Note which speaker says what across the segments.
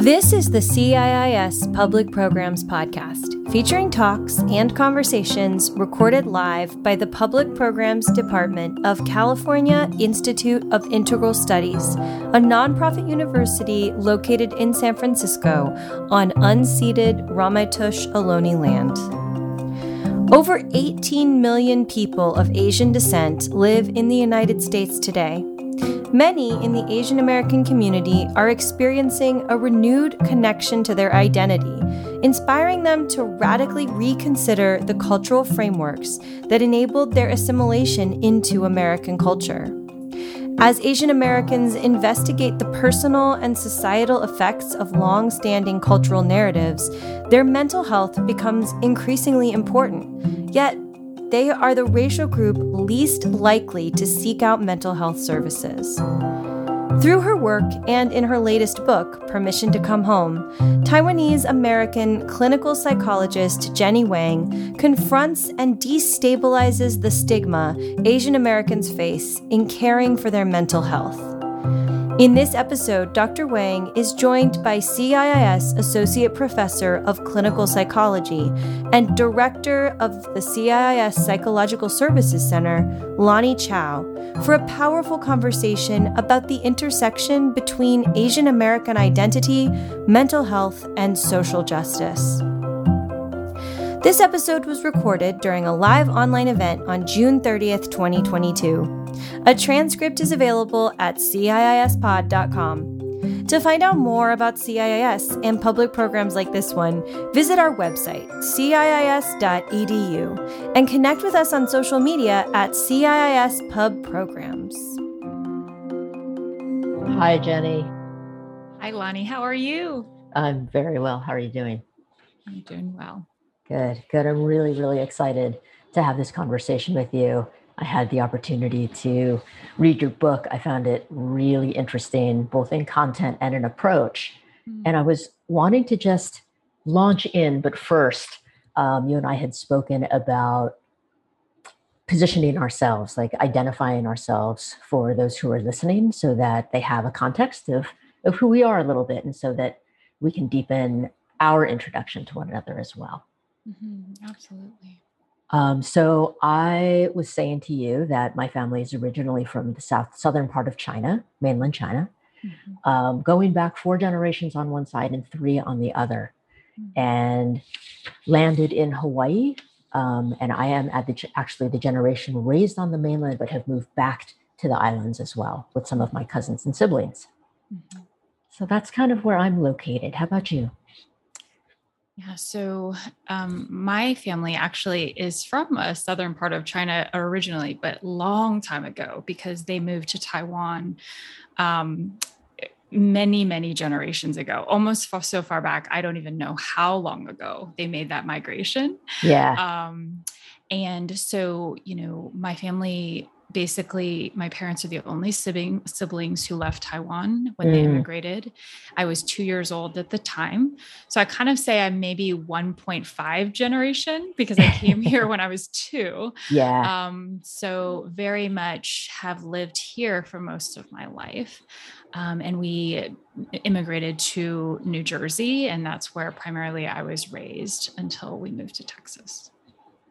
Speaker 1: This is the CIIS Public Programs Podcast, featuring talks and conversations recorded live by the Public Programs Department of California Institute of Integral Studies, a nonprofit university located in San Francisco on unceded Ramaytush Ohlone land. Over 18 million people of Asian descent live in the United States today. Many in the Asian American community are experiencing a renewed connection to their identity, inspiring them to radically reconsider the cultural frameworks that enabled their assimilation into American culture. As Asian Americans investigate the personal and societal effects of long standing cultural narratives, their mental health becomes increasingly important. Yet, they are the racial group least likely to seek out mental health services. Through her work and in her latest book, Permission to Come Home, Taiwanese American clinical psychologist Jenny Wang confronts and destabilizes the stigma Asian Americans face in caring for their mental health. In this episode, Dr. Wang is joined by CIIS Associate Professor of Clinical Psychology and Director of the CIIS Psychological Services Center, Lonnie Chow, for a powerful conversation about the intersection between Asian American identity, mental health, and social justice. This episode was recorded during a live online event on June 30th, 2022. A transcript is available at CIISpod.com. To find out more about CIIS and public programs like this one, visit our website, ciis.edu, and connect with us on social media at CIIS Pub Programs.
Speaker 2: Hi, Jenny.
Speaker 3: Hi, Lonnie. How are you?
Speaker 2: I'm very well. How are you doing?
Speaker 3: I'm doing well.
Speaker 2: Good, good. I'm really, really excited to have this conversation with you. I had the opportunity to read your book. I found it really interesting, both in content and in approach. Mm-hmm. And I was wanting to just launch in, but first, um, you and I had spoken about positioning ourselves, like identifying ourselves for those who are listening so that they have a context of, of who we are a little bit and so that we can deepen our introduction to one another as well.
Speaker 3: Mm-hmm. Absolutely.
Speaker 2: Um, so I was saying to you that my family is originally from the south southern part of China, mainland China, mm-hmm. um, going back four generations on one side and three on the other, mm-hmm. and landed in Hawaii. Um, and I am at the actually the generation raised on the mainland, but have moved back to the islands as well with some of my cousins and siblings. Mm-hmm. So that's kind of where I'm located. How about you?
Speaker 3: Yeah, so um, my family actually is from a southern part of China originally, but long time ago because they moved to Taiwan um, many, many generations ago, almost so far back. I don't even know how long ago they made that migration.
Speaker 2: Yeah.
Speaker 3: Um, and so, you know, my family basically my parents are the only sibling, siblings who left Taiwan when mm. they immigrated. I was two years old at the time. So I kind of say I'm maybe 1.5 generation because I came here when I was two.
Speaker 2: Yeah.
Speaker 3: Um, so very much have lived here for most of my life. Um, and we immigrated to New Jersey, and that's where primarily I was raised until we moved to Texas.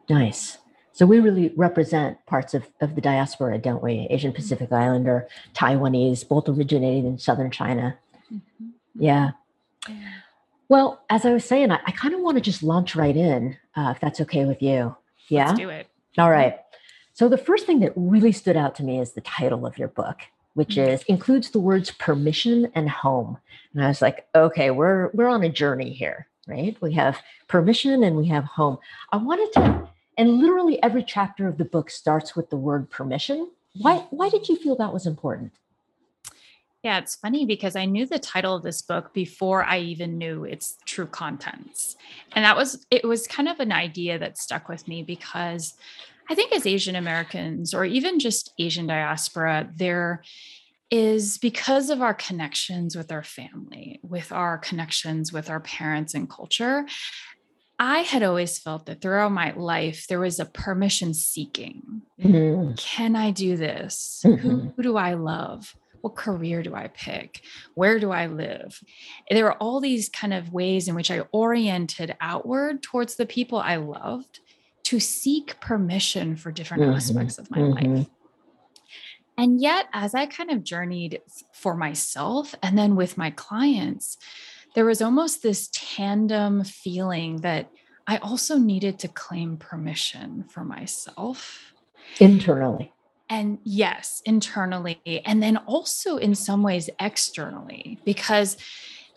Speaker 2: Nice. So we really represent parts of, of the diaspora, don't we? Asian Pacific Islander, Taiwanese, both originating in southern China. Mm-hmm. Yeah. Well, as I was saying, I, I kind of want to just launch right in, uh, if that's okay with you. Yeah.
Speaker 3: Let's do it.
Speaker 2: All right. So the first thing that really stood out to me is the title of your book, which mm-hmm. is includes the words permission and home. And I was like, okay, we're we're on a journey here, right? We have permission and we have home. I wanted to and literally every chapter of the book starts with the word permission. Why, mm. why did you feel that was important?
Speaker 3: Yeah, it's funny because I knew the title of this book before I even knew its true contents. And that was, it was kind of an idea that stuck with me because I think as Asian Americans or even just Asian diaspora, there is because of our connections with our family, with our connections with our parents and culture, I had always felt that throughout my life, there was a permission seeking. Mm-hmm. Can I do this? Mm-hmm. Who, who, do I love? what career do I pick? Where do I live? There were all these kind of ways in which I oriented outward towards the people I loved to seek permission for different mm-hmm. aspects of my mm-hmm. life. And yet, as I kind of journeyed for myself and then with my clients, there was almost this tandem feeling that I also needed to claim permission for myself
Speaker 2: internally.
Speaker 3: And yes, internally. And then also in some ways externally, because,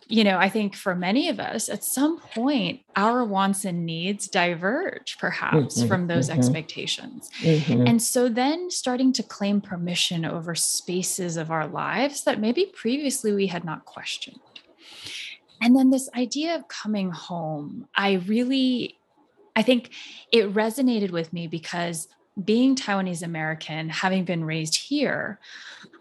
Speaker 3: you know, I think for many of us, at some point, our wants and needs diverge perhaps mm-hmm, from those mm-hmm, expectations. Mm-hmm. And so then starting to claim permission over spaces of our lives that maybe previously we had not questioned. And then this idea of coming home, I really, I think it resonated with me because being Taiwanese American, having been raised here,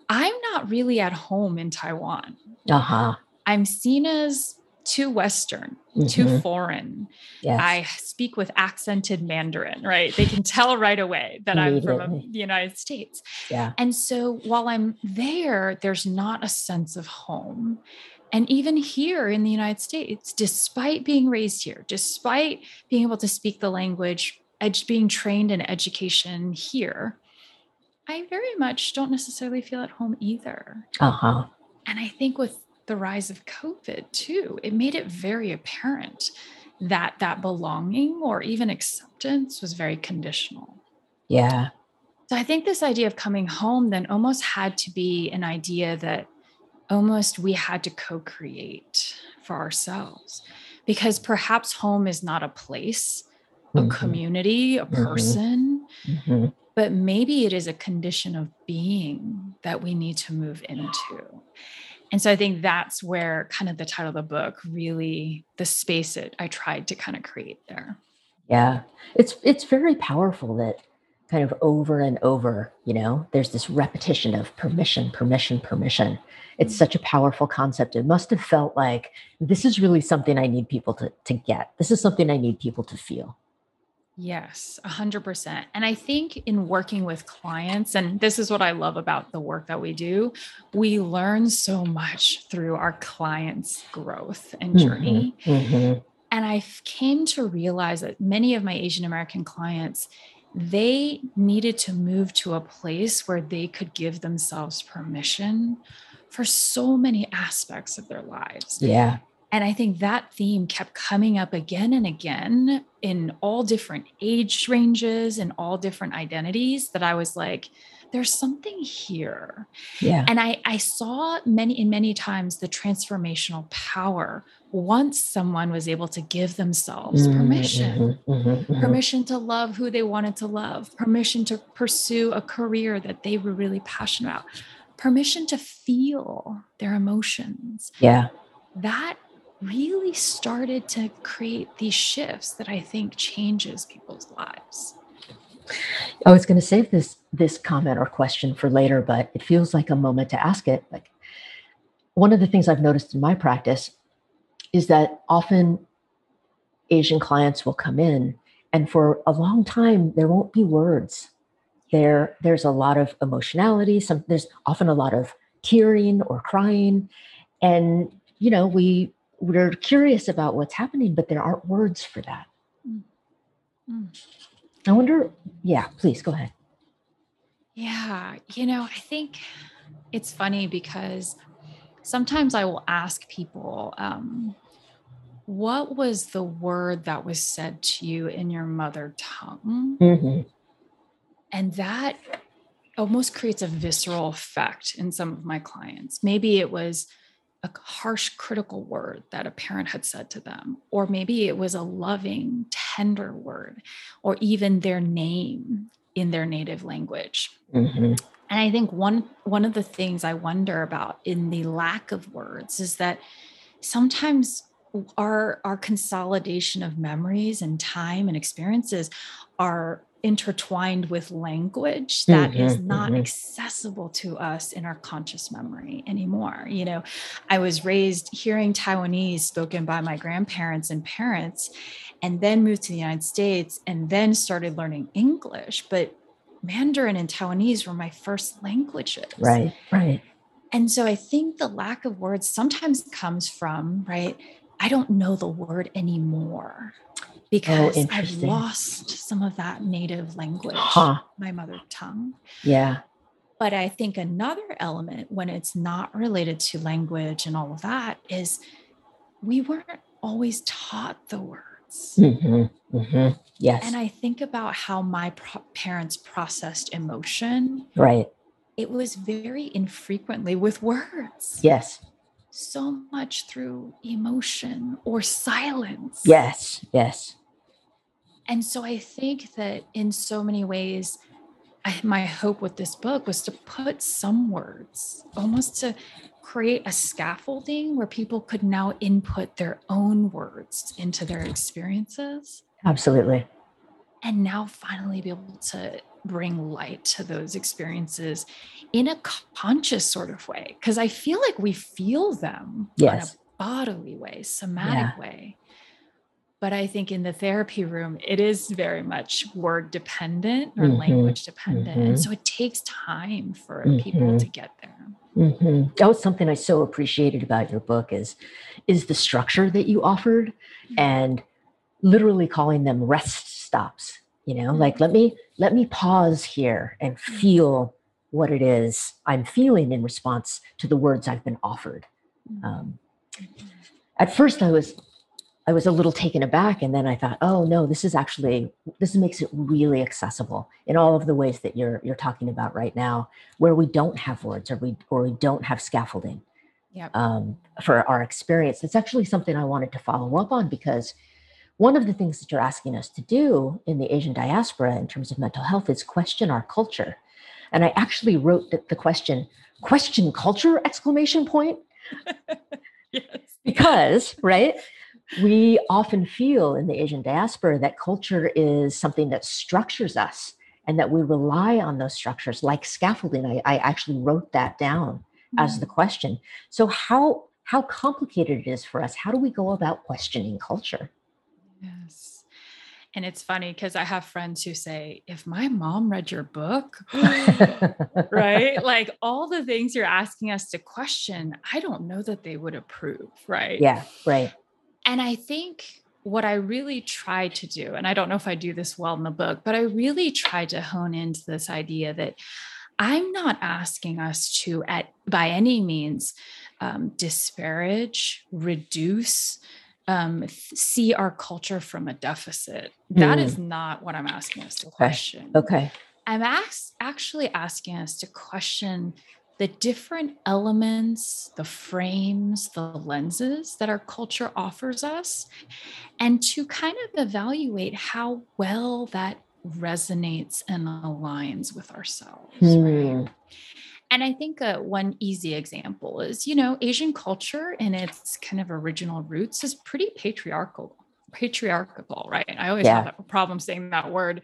Speaker 3: I'm not really at home in Taiwan. Uh-huh. I'm seen as too Western, mm-hmm. too foreign. Yes. I speak with accented Mandarin, right? They can tell right away that I'm from the United States. Yeah. And so while I'm there, there's not a sense of home. And even here in the United States, despite being raised here, despite being able to speak the language, ed- being trained in education here, I very much don't necessarily feel at home either. Uh huh. And I think with the rise of COVID too, it made it very apparent that that belonging or even acceptance was very conditional.
Speaker 2: Yeah.
Speaker 3: So I think this idea of coming home then almost had to be an idea that almost we had to co create for ourselves because perhaps home is not a place, a mm-hmm. community, a mm-hmm. person, mm-hmm. but maybe it is a condition of being that we need to move into. And so I think that's where kind of the title of the book really the space it I tried to kind of create there.
Speaker 2: Yeah. It's it's very powerful that kind of over and over, you know, there's this repetition of permission, permission, permission. It's such a powerful concept. It must have felt like this is really something I need people to, to get. This is something I need people to feel.
Speaker 3: Yes, 100%. And I think in working with clients, and this is what I love about the work that we do, we learn so much through our clients' growth and mm-hmm, journey. Mm-hmm, mm-hmm. And I came to realize that many of my Asian American clients, they needed to move to a place where they could give themselves permission for so many aspects of their lives.
Speaker 2: Yeah.
Speaker 3: And I think that theme kept coming up again and again in all different age ranges and all different identities that I was like, there's something here. Yeah. And I, I saw many in many times the transformational power once someone was able to give themselves mm-hmm, permission, mm-hmm, mm-hmm, mm-hmm, permission to love who they wanted to love, permission to pursue a career that they were really passionate about, permission to feel their emotions.
Speaker 2: Yeah.
Speaker 3: That really started to create these shifts that I think changes people's lives.
Speaker 2: I was going to save this this comment or question for later, but it feels like a moment to ask it. Like one of the things I've noticed in my practice is that often Asian clients will come in and for a long time there won't be words. There there's a lot of emotionality some there's often a lot of tearing or crying. And you know we we're curious about what's happening but there aren't words for that. Mm. i wonder yeah please go ahead
Speaker 3: yeah you know i think it's funny because sometimes i will ask people um, what was the word that was said to you in your mother tongue mm-hmm. And that almost creates a visceral effect in some of my clients. Maybe it was a harsh, critical word that a parent had said to them, or maybe it was a loving, tender word, or even their name in their native language. Mm-hmm. And I think one one of the things I wonder about in the lack of words is that sometimes our our consolidation of memories and time and experiences are intertwined with language that mm-hmm, is not mm-hmm. accessible to us in our conscious memory anymore. You know, I was raised hearing Taiwanese spoken by my grandparents and parents, and then moved to the United States and then started learning English. But Mandarin and Taiwanese were my first languages.
Speaker 2: Right, right.
Speaker 3: And so I think the lack of words sometimes comes from, right? I don't know the word anymore because
Speaker 2: Oh,
Speaker 3: I've lost some of that native language,
Speaker 2: Huh.
Speaker 3: my mother tongue.
Speaker 2: Yeah.
Speaker 3: But I think another element when it's not related to language and all of that is we weren't always taught the words.
Speaker 2: hmm hmm Yes.
Speaker 3: And I think about how my pro- parents processed emotion.
Speaker 2: right.
Speaker 3: It was very infrequently with words.
Speaker 2: Yes.
Speaker 3: So much through emotion or silence.
Speaker 2: Yes. Yes.
Speaker 3: And so I think that in so many ways, I, my hope with this book was to put some words, almost to create a scaffolding where people could now input their own words into their experiences
Speaker 2: Absolutely.
Speaker 3: and now finally be able to bring light to those experiences in a conscious sort of way. Because I feel like we feel them
Speaker 2: Yes.
Speaker 3: on a bodily way, somatic way. But I think in the therapy room, it is very much word dependent or
Speaker 2: Mhm,
Speaker 3: language dependent.
Speaker 2: mhm.
Speaker 3: And so it takes time for people
Speaker 2: Mhm.
Speaker 3: to get there.
Speaker 2: hmm That was something I so appreciated about your book is is the structure that you offered and literally calling them rest stops. You know, like let me let me pause here and feel what it is I'm feeling in response to the words I've been offered. Um, at first, I was I was a little taken aback, and then I thought, oh no, this is actually this makes it really accessible in all of the ways that you're you're talking about right now, where we don't have words or we or we don't have scaffolding
Speaker 3: Yep.
Speaker 2: um, for our experience. It's actually something I wanted to follow up on because one of the things that you're asking us to do in the Asian diaspora in terms of mental health is question our culture. And I actually wrote the, the question, question culture exclamation point
Speaker 3: yes.
Speaker 2: because right we often feel in the asian diaspora that culture is something that structures us and that we rely on those structures like scaffolding i, I actually wrote that down as the mm. question so how how complicated it is for us how do we go about questioning culture
Speaker 3: Yes. And it's funny because I have friends who say, if my mom read your book, right? Like all the things you're asking us to question, I don't know that they would approve, right?
Speaker 2: yeah right
Speaker 3: And I think what I really try to do, and I don't know if I do this well in the book, but I really try to hone into this idea that I'm not asking us to, at by any means, um, disparage, reduce, um, see our culture from a deficit. That
Speaker 2: Mm.
Speaker 3: is not what I'm asking us to question.
Speaker 2: okay
Speaker 3: I'm ask, actually asking us to question the different elements, the frames, the lenses that our culture offers us, and to kind of evaluate how well that resonates and aligns with ourselves. Right?
Speaker 2: Hmm.
Speaker 3: And I think uh, one easy example is, you know, Asian culture in its kind of original roots is pretty patriarchal, patriarchal, right? I always
Speaker 2: Yeah.
Speaker 3: have a problem saying that word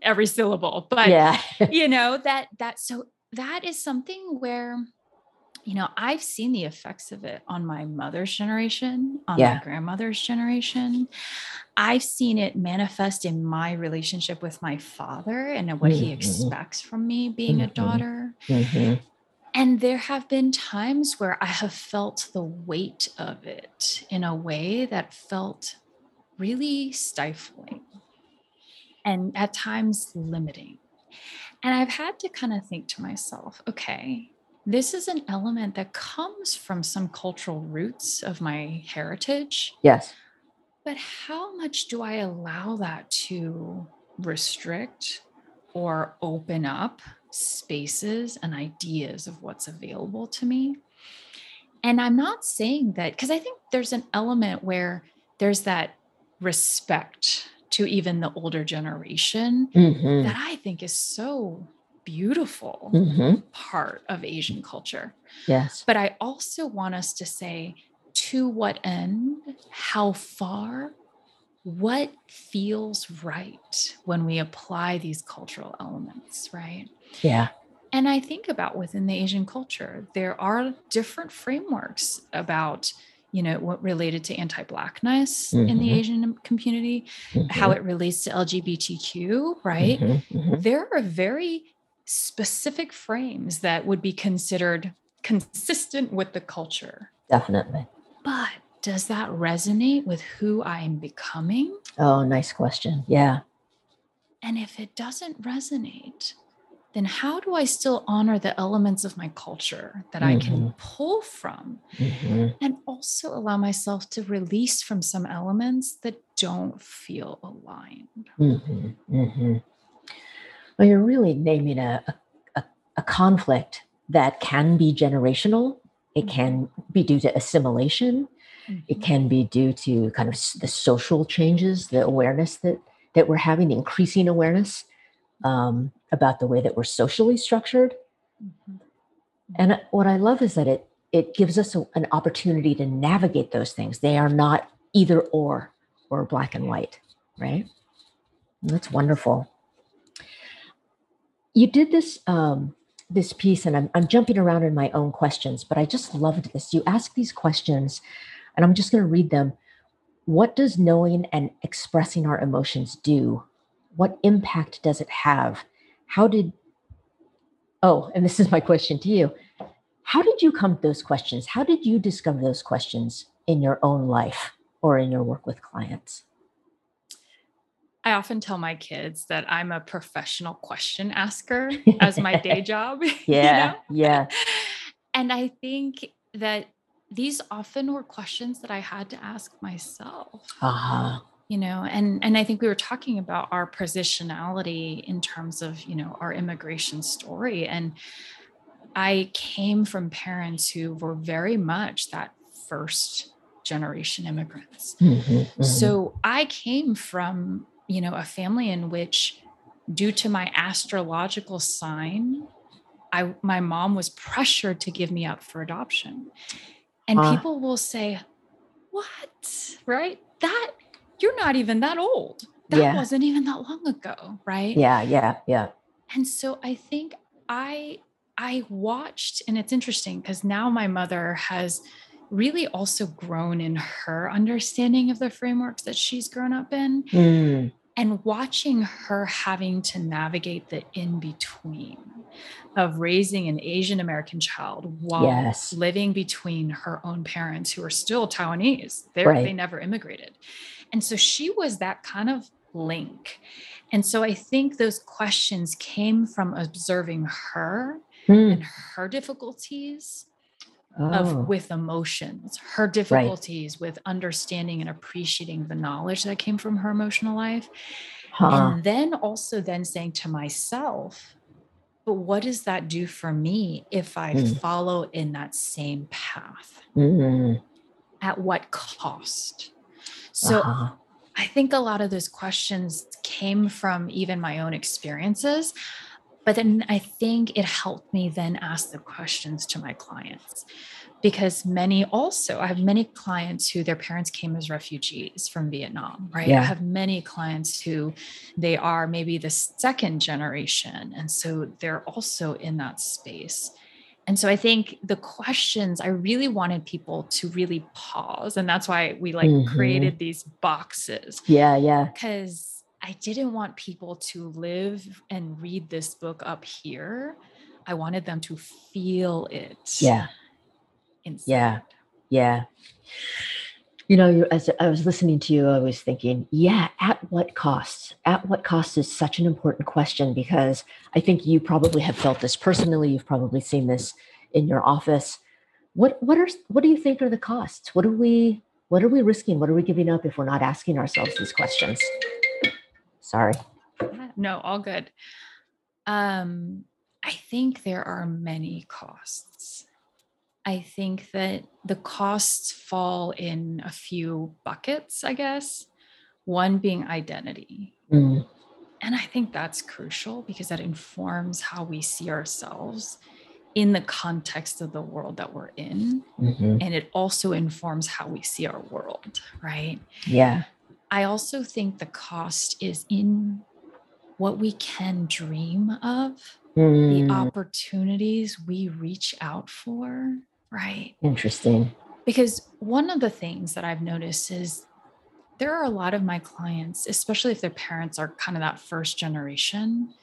Speaker 3: every syllable, but
Speaker 2: yeah
Speaker 3: you know that that so that is something where you know i've seen the effects of it on my mother's generation on
Speaker 2: Yeah.
Speaker 3: my grandmother's generation i've seen it manifest in my relationship with my father and what he
Speaker 2: Mhm.
Speaker 3: expects from me being a
Speaker 2: Mhm.
Speaker 3: daughter
Speaker 2: Mhm.
Speaker 3: and there have been times where I have felt the weight of it in a way that felt really stifling and at times limiting. And I've had to kind of think to myself, okay, this is an element that comes from some cultural roots of my heritage,
Speaker 2: yes
Speaker 3: but how much do I allow that to restrict or open up spaces and ideas of what's available to me? And I'm not saying that because I think there's an element where there's that respect to even the older generation
Speaker 2: Mhm.
Speaker 3: that I think is so beautiful
Speaker 2: Mhm.
Speaker 3: part of Asian culture.
Speaker 2: yes
Speaker 3: But I also want us to say to what end, how far, what feels right when we apply these cultural elements, right?
Speaker 2: yeah
Speaker 3: And I think about within the Asian culture, there are different frameworks about, you know, what related to anti-blackness in the
Speaker 2: Mhm.
Speaker 3: Asian community, how
Speaker 2: Mhm.
Speaker 3: it relates to LGBTQ, right?
Speaker 2: Mhm. Mhm.
Speaker 3: there are very specific frames that would be considered consistent with the culture.
Speaker 2: Definitely.
Speaker 3: But does that resonate with who I am becoming?
Speaker 2: Oh, nice question. Yeah.
Speaker 3: And if it doesn't resonate, then how do I still honor the elements of my culture that mm-hmm. I can mm-hmm. pull from mm-hmm. and also allow myself to release from some elements that don't feel aligned?
Speaker 2: Mm-hmm. mm-hmm. Well, you're really naming a, a, a conflict that can be generational. It can be due to assimilation. It can be due to kind of the social changes, the awareness that that we're having, the increasing awareness um, about the way that we're socially structured. Mm-hmm. And what I love is that it it gives us a, an opportunity to navigate those things. They are not either or or black and white, right? And that's wonderful. You did this um, this piece, and I'm I'm jumping around in my own questions, but I just loved this. You ask these questions, and I'm just going to read them. What does knowing and expressing our emotions do? What impact does it have? How did, oh, and this is my question to you. How did you come to those questions? How did you discover those questions in your own life or in your work with clients?
Speaker 3: I often tell my kids that I'm a professional question asker as my day job.
Speaker 2: Yeah. You know? Yeah.
Speaker 3: And I think that these often were questions that I had to ask myself. Uh-huh. You know, and and I think we were talking about our positionality in terms of, you know, our immigration story. And I came from parents who were very much that first generation immigrants. Mm-hmm, mm-hmm. So I came from, you know, a family in which, due to my astrological sign, I my mom was pressured to give me up for adoption. And uh, people will say, What? Right? That you're not even that old. That yeah. wasn't even that long ago. Right.
Speaker 2: Yeah. Yeah. Yeah.
Speaker 3: And so I think I I watched, and it's interesting because now my mother has really also grown in her understanding of the frameworks that she's grown up in. Mm and watching her having to navigate the in between of raising an Asian American child while yes. living between her own parents who are still Taiwanese. Right. They never immigrated. And so she was that kind of link. And so I think those questions came from observing her mm. and her difficulties oh. of with emotions, her difficulties right. with understanding and appreciating the knowledge that came from her emotional life. Huh. And then also then saying to myself, but what does that do for me if I mm. follow in that same path? Mm. At what cost? So uh-huh. I think a lot of those questions came from even my own experiences. But then I think it helped me then ask the questions to my clients because many also, I have many clients who their parents came as refugees from Vietnam, right? Yeah. I have many clients who they are maybe the second generation. And so they're also in that space. And so I think the questions I really wanted people to really pause. And that's why we like mm-hmm. created these boxes.
Speaker 2: Yeah, yeah.
Speaker 3: Because I didn't want people to live and read this book up here. I wanted them to feel it.
Speaker 2: Yeah.
Speaker 3: Inside.
Speaker 2: Yeah. Yeah. You know, as I was listening to you, I was thinking, yeah, at what cost? At what cost is such an important question because I think you probably have felt this personally. You've probably seen this in your office. What what are what do you think are the costs? What are we what are we risking? What are we giving up if we're not asking ourselves these questions? Sorry.
Speaker 3: No, all good. Um, I think there are many costs. I think that the costs fall in a few buckets, I guess. One being identity. Mm. And I think that's crucial because that informs how we see ourselves in the context of the world that we're in. Mm-hmm. And it also informs how we see our world, right?
Speaker 2: Yeah.
Speaker 3: I also think the cost is in what we can dream of, mm. the opportunities we reach out for, right?
Speaker 2: Interesting.
Speaker 3: Because one of the things that I've noticed is there are a lot of my clients, especially if their parents are kind of that first generation,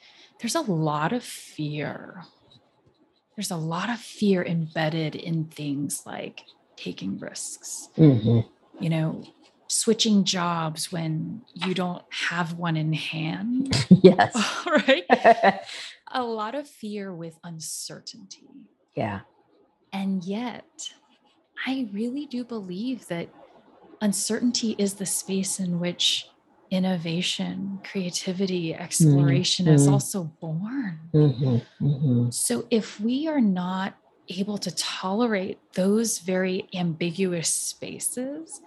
Speaker 3: there's a lot of fear. there's a lot of fear embedded in things like taking risks.
Speaker 2: Mhm.
Speaker 3: You know, switching jobs when you don't have one in hand,
Speaker 2: yes.
Speaker 3: right? A lot of fear with uncertainty.
Speaker 2: yeah.
Speaker 3: And yet, I really do believe that uncertainty is the space in which innovation, creativity, exploration is
Speaker 2: mhm.
Speaker 3: also born.
Speaker 2: Mhm. Mhm.
Speaker 3: So, if we are not able to tolerate those very ambiguous spaces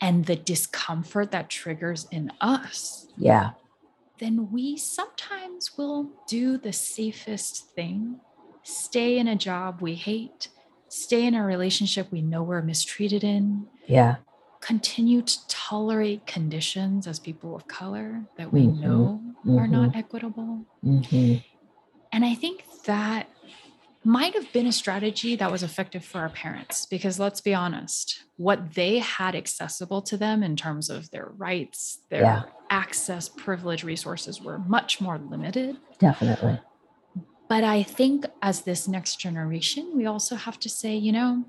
Speaker 3: and the discomfort that triggers in us,
Speaker 2: Yeah.
Speaker 3: then we sometimes will do the safest thing stay in a job we hate, stay in a relationship we know we're mistreated in,
Speaker 2: Yeah.
Speaker 3: continue to tolerate conditions as people of color that we
Speaker 2: Mhm.
Speaker 3: know are not equitable.
Speaker 2: Mhm.
Speaker 3: And I think that might have been a strategy that was effective for our parents because let's be honest, what they had accessible to them in terms of their rights, their
Speaker 2: Yeah.
Speaker 3: access, privilege, resources were much more limited.
Speaker 2: Definitely.
Speaker 3: But I think as this next generation, we also have to say, you know,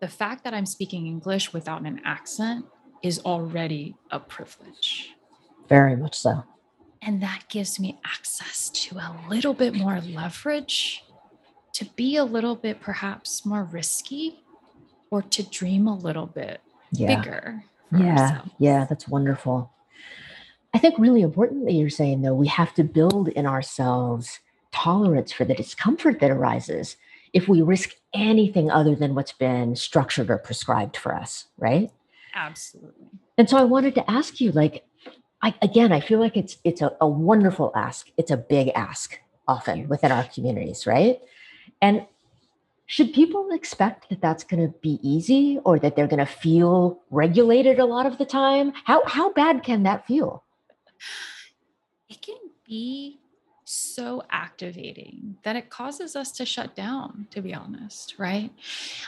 Speaker 3: the fact that I'm speaking English without an accent is already a privilege.
Speaker 2: Very much so.
Speaker 3: And that gives me access to a little bit more leverage to be a little bit perhaps more risky or to dream a little bit
Speaker 2: Yeah.
Speaker 3: bigger.
Speaker 2: Yeah.
Speaker 3: ourselves.
Speaker 2: Yeah. That's wonderful. I think really important that you're saying, though, we have to build in ourselves tolerance for the discomfort that arises if we risk anything other than what's been structured or prescribed for us, right?
Speaker 3: Absolutely.
Speaker 2: And so I wanted to ask you, like, I, again, I feel like it's it's a, a wonderful ask. It's a big ask often within our communities, right? And should people expect that that's going to be easy or that they're going to feel regulated a lot of the time? How how bad can that feel?
Speaker 3: It can be so activating that it causes us to shut down, to be honest, right?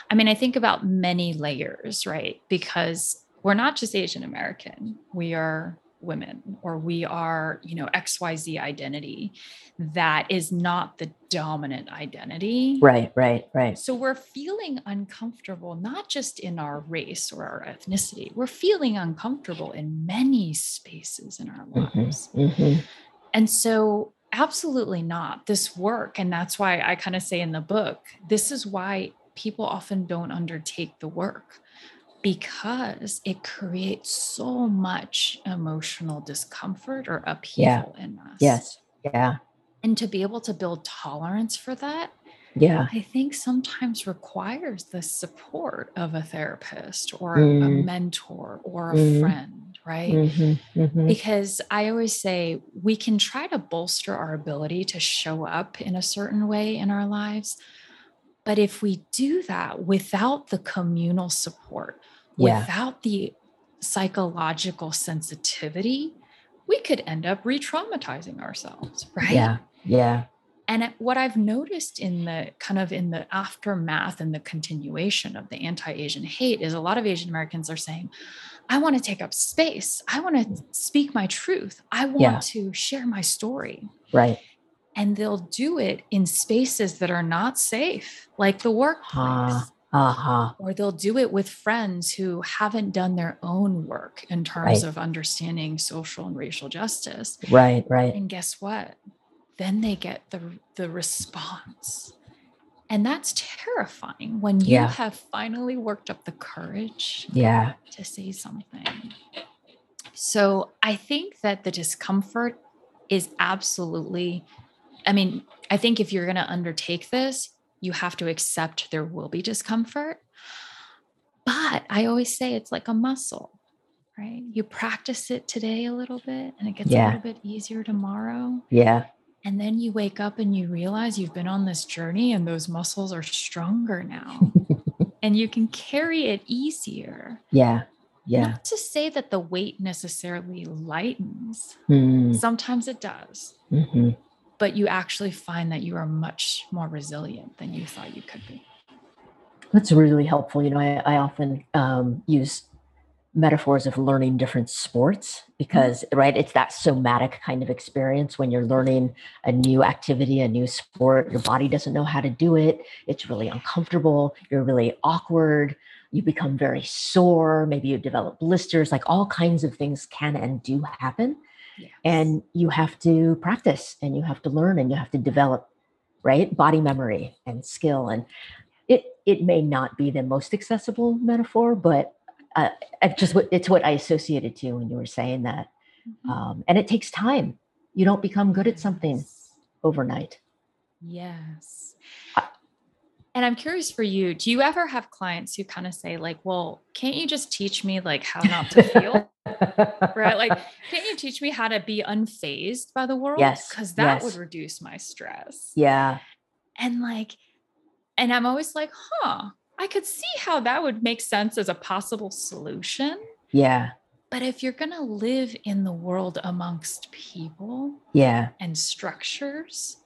Speaker 3: I mean, I think about many layers, right? Because we're not just Asian American, we are women or we are, you know, XYZ identity that is not the dominant identity.
Speaker 2: Right, right, right.
Speaker 3: So we're feeling uncomfortable, not just in our race or our ethnicity, we're feeling uncomfortable in many spaces in our
Speaker 2: Mhm,
Speaker 3: lives.
Speaker 2: mhm.
Speaker 3: And so, absolutely not. This work, and that's why I kind of say in the book, this is why people often don't undertake the work because it creates so much emotional discomfort or upheaval in us.
Speaker 2: Yes. Yeah.
Speaker 3: And to be able to build tolerance for that,
Speaker 2: Yeah.
Speaker 3: I think sometimes requires the support of a therapist or a
Speaker 2: Mm.
Speaker 3: mentor or a
Speaker 2: Mhm.
Speaker 3: friend, right?
Speaker 2: Mhm, mhm.
Speaker 3: Because I always say we can try to bolster our ability to show up in a certain way in our lives. But if we do that without the communal support,
Speaker 2: Yeah.
Speaker 3: without the psychological sensitivity, we could end up re traumatizing ourselves, right?
Speaker 2: Yeah. Yeah.
Speaker 3: And what I've noticed in the kind of in the aftermath and the continuation of the anti-Asian hate is a lot of Asian Americans are saying, I want to take up space. I want to speak my truth. I want
Speaker 2: Yeah.
Speaker 3: to share my story.
Speaker 2: Right.
Speaker 3: And they'll do it in spaces that are not safe, like the workplace.
Speaker 2: Uh huh.
Speaker 3: Or they'll do it with friends who haven't done their own work in terms
Speaker 2: Right.
Speaker 3: of understanding social and racial justice.
Speaker 2: Right. Right.
Speaker 3: And guess what? Then they get the the response. And that's terrifying when you
Speaker 2: Yeah.
Speaker 3: have finally worked up the courage
Speaker 2: Yeah.
Speaker 3: to say something. So I think that the discomfort is absolutely, I mean, I think if you're going to undertake this, you have to accept there will be discomfort. But I always say it's like a muscle, right? You practice it today a little bit and it gets a little bit easier tomorrow.
Speaker 2: Yeah.
Speaker 3: And then you wake up and you realize you've been on this journey and those muscles are stronger now and you can carry it easier.
Speaker 2: Yeah. Yeah.
Speaker 3: Not to say that the weight necessarily lightens,
Speaker 2: Mm,
Speaker 3: sometimes it does,
Speaker 2: mhm.
Speaker 3: but you actually find that you are much more resilient than you thought you could be.
Speaker 2: That's really helpful. You know, I, I often um, use metaphors of learning different sports because mm-hmm. right it's that somatic kind of experience when you're learning a new activity a new sport your body doesn't know how to do it it's really uncomfortable you're really awkward you become very sore maybe you develop blisters like all kinds of things can and do happen yes. and you have to practice and you have to learn and you have to develop right body memory and skill and it it may not be the most accessible metaphor but uh, just what it's what I associated to when you were saying that. Mm-hmm. Um, and it takes time. You don't become good at something overnight.
Speaker 3: Yes. and I'm curious for you, do you ever have clients who kind of say like, well, can't you just teach me like how not to feel? right? Like, can't you teach me how to be unfazed by the world?
Speaker 2: Yes.
Speaker 3: Because that
Speaker 2: yes.
Speaker 3: would reduce my stress.
Speaker 2: Yeah.
Speaker 3: And like, and I'm always like, huh, I could see how that would make sense as a possible solution.
Speaker 2: Yeah.
Speaker 3: But if you're going to live in the world amongst people
Speaker 2: yeah.
Speaker 3: and structures,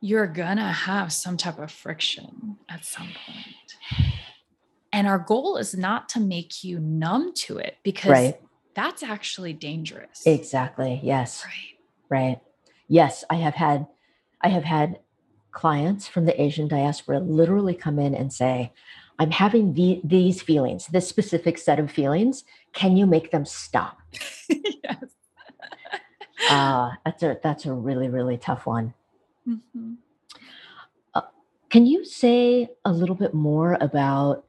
Speaker 3: you're going to have some type of friction at some point. And our goal is not to make you numb to it because right. that's actually dangerous.
Speaker 2: Exactly. Yes.
Speaker 3: Right.
Speaker 2: Right. Yes, I have had I have had clients from the Asian diaspora literally come in and say, I'm having the, these feelings, this specific set of feelings. Can you make them stop? yes. uh, that's a that's a really really tough one. Mm-hmm. Uh, can you say a little bit more about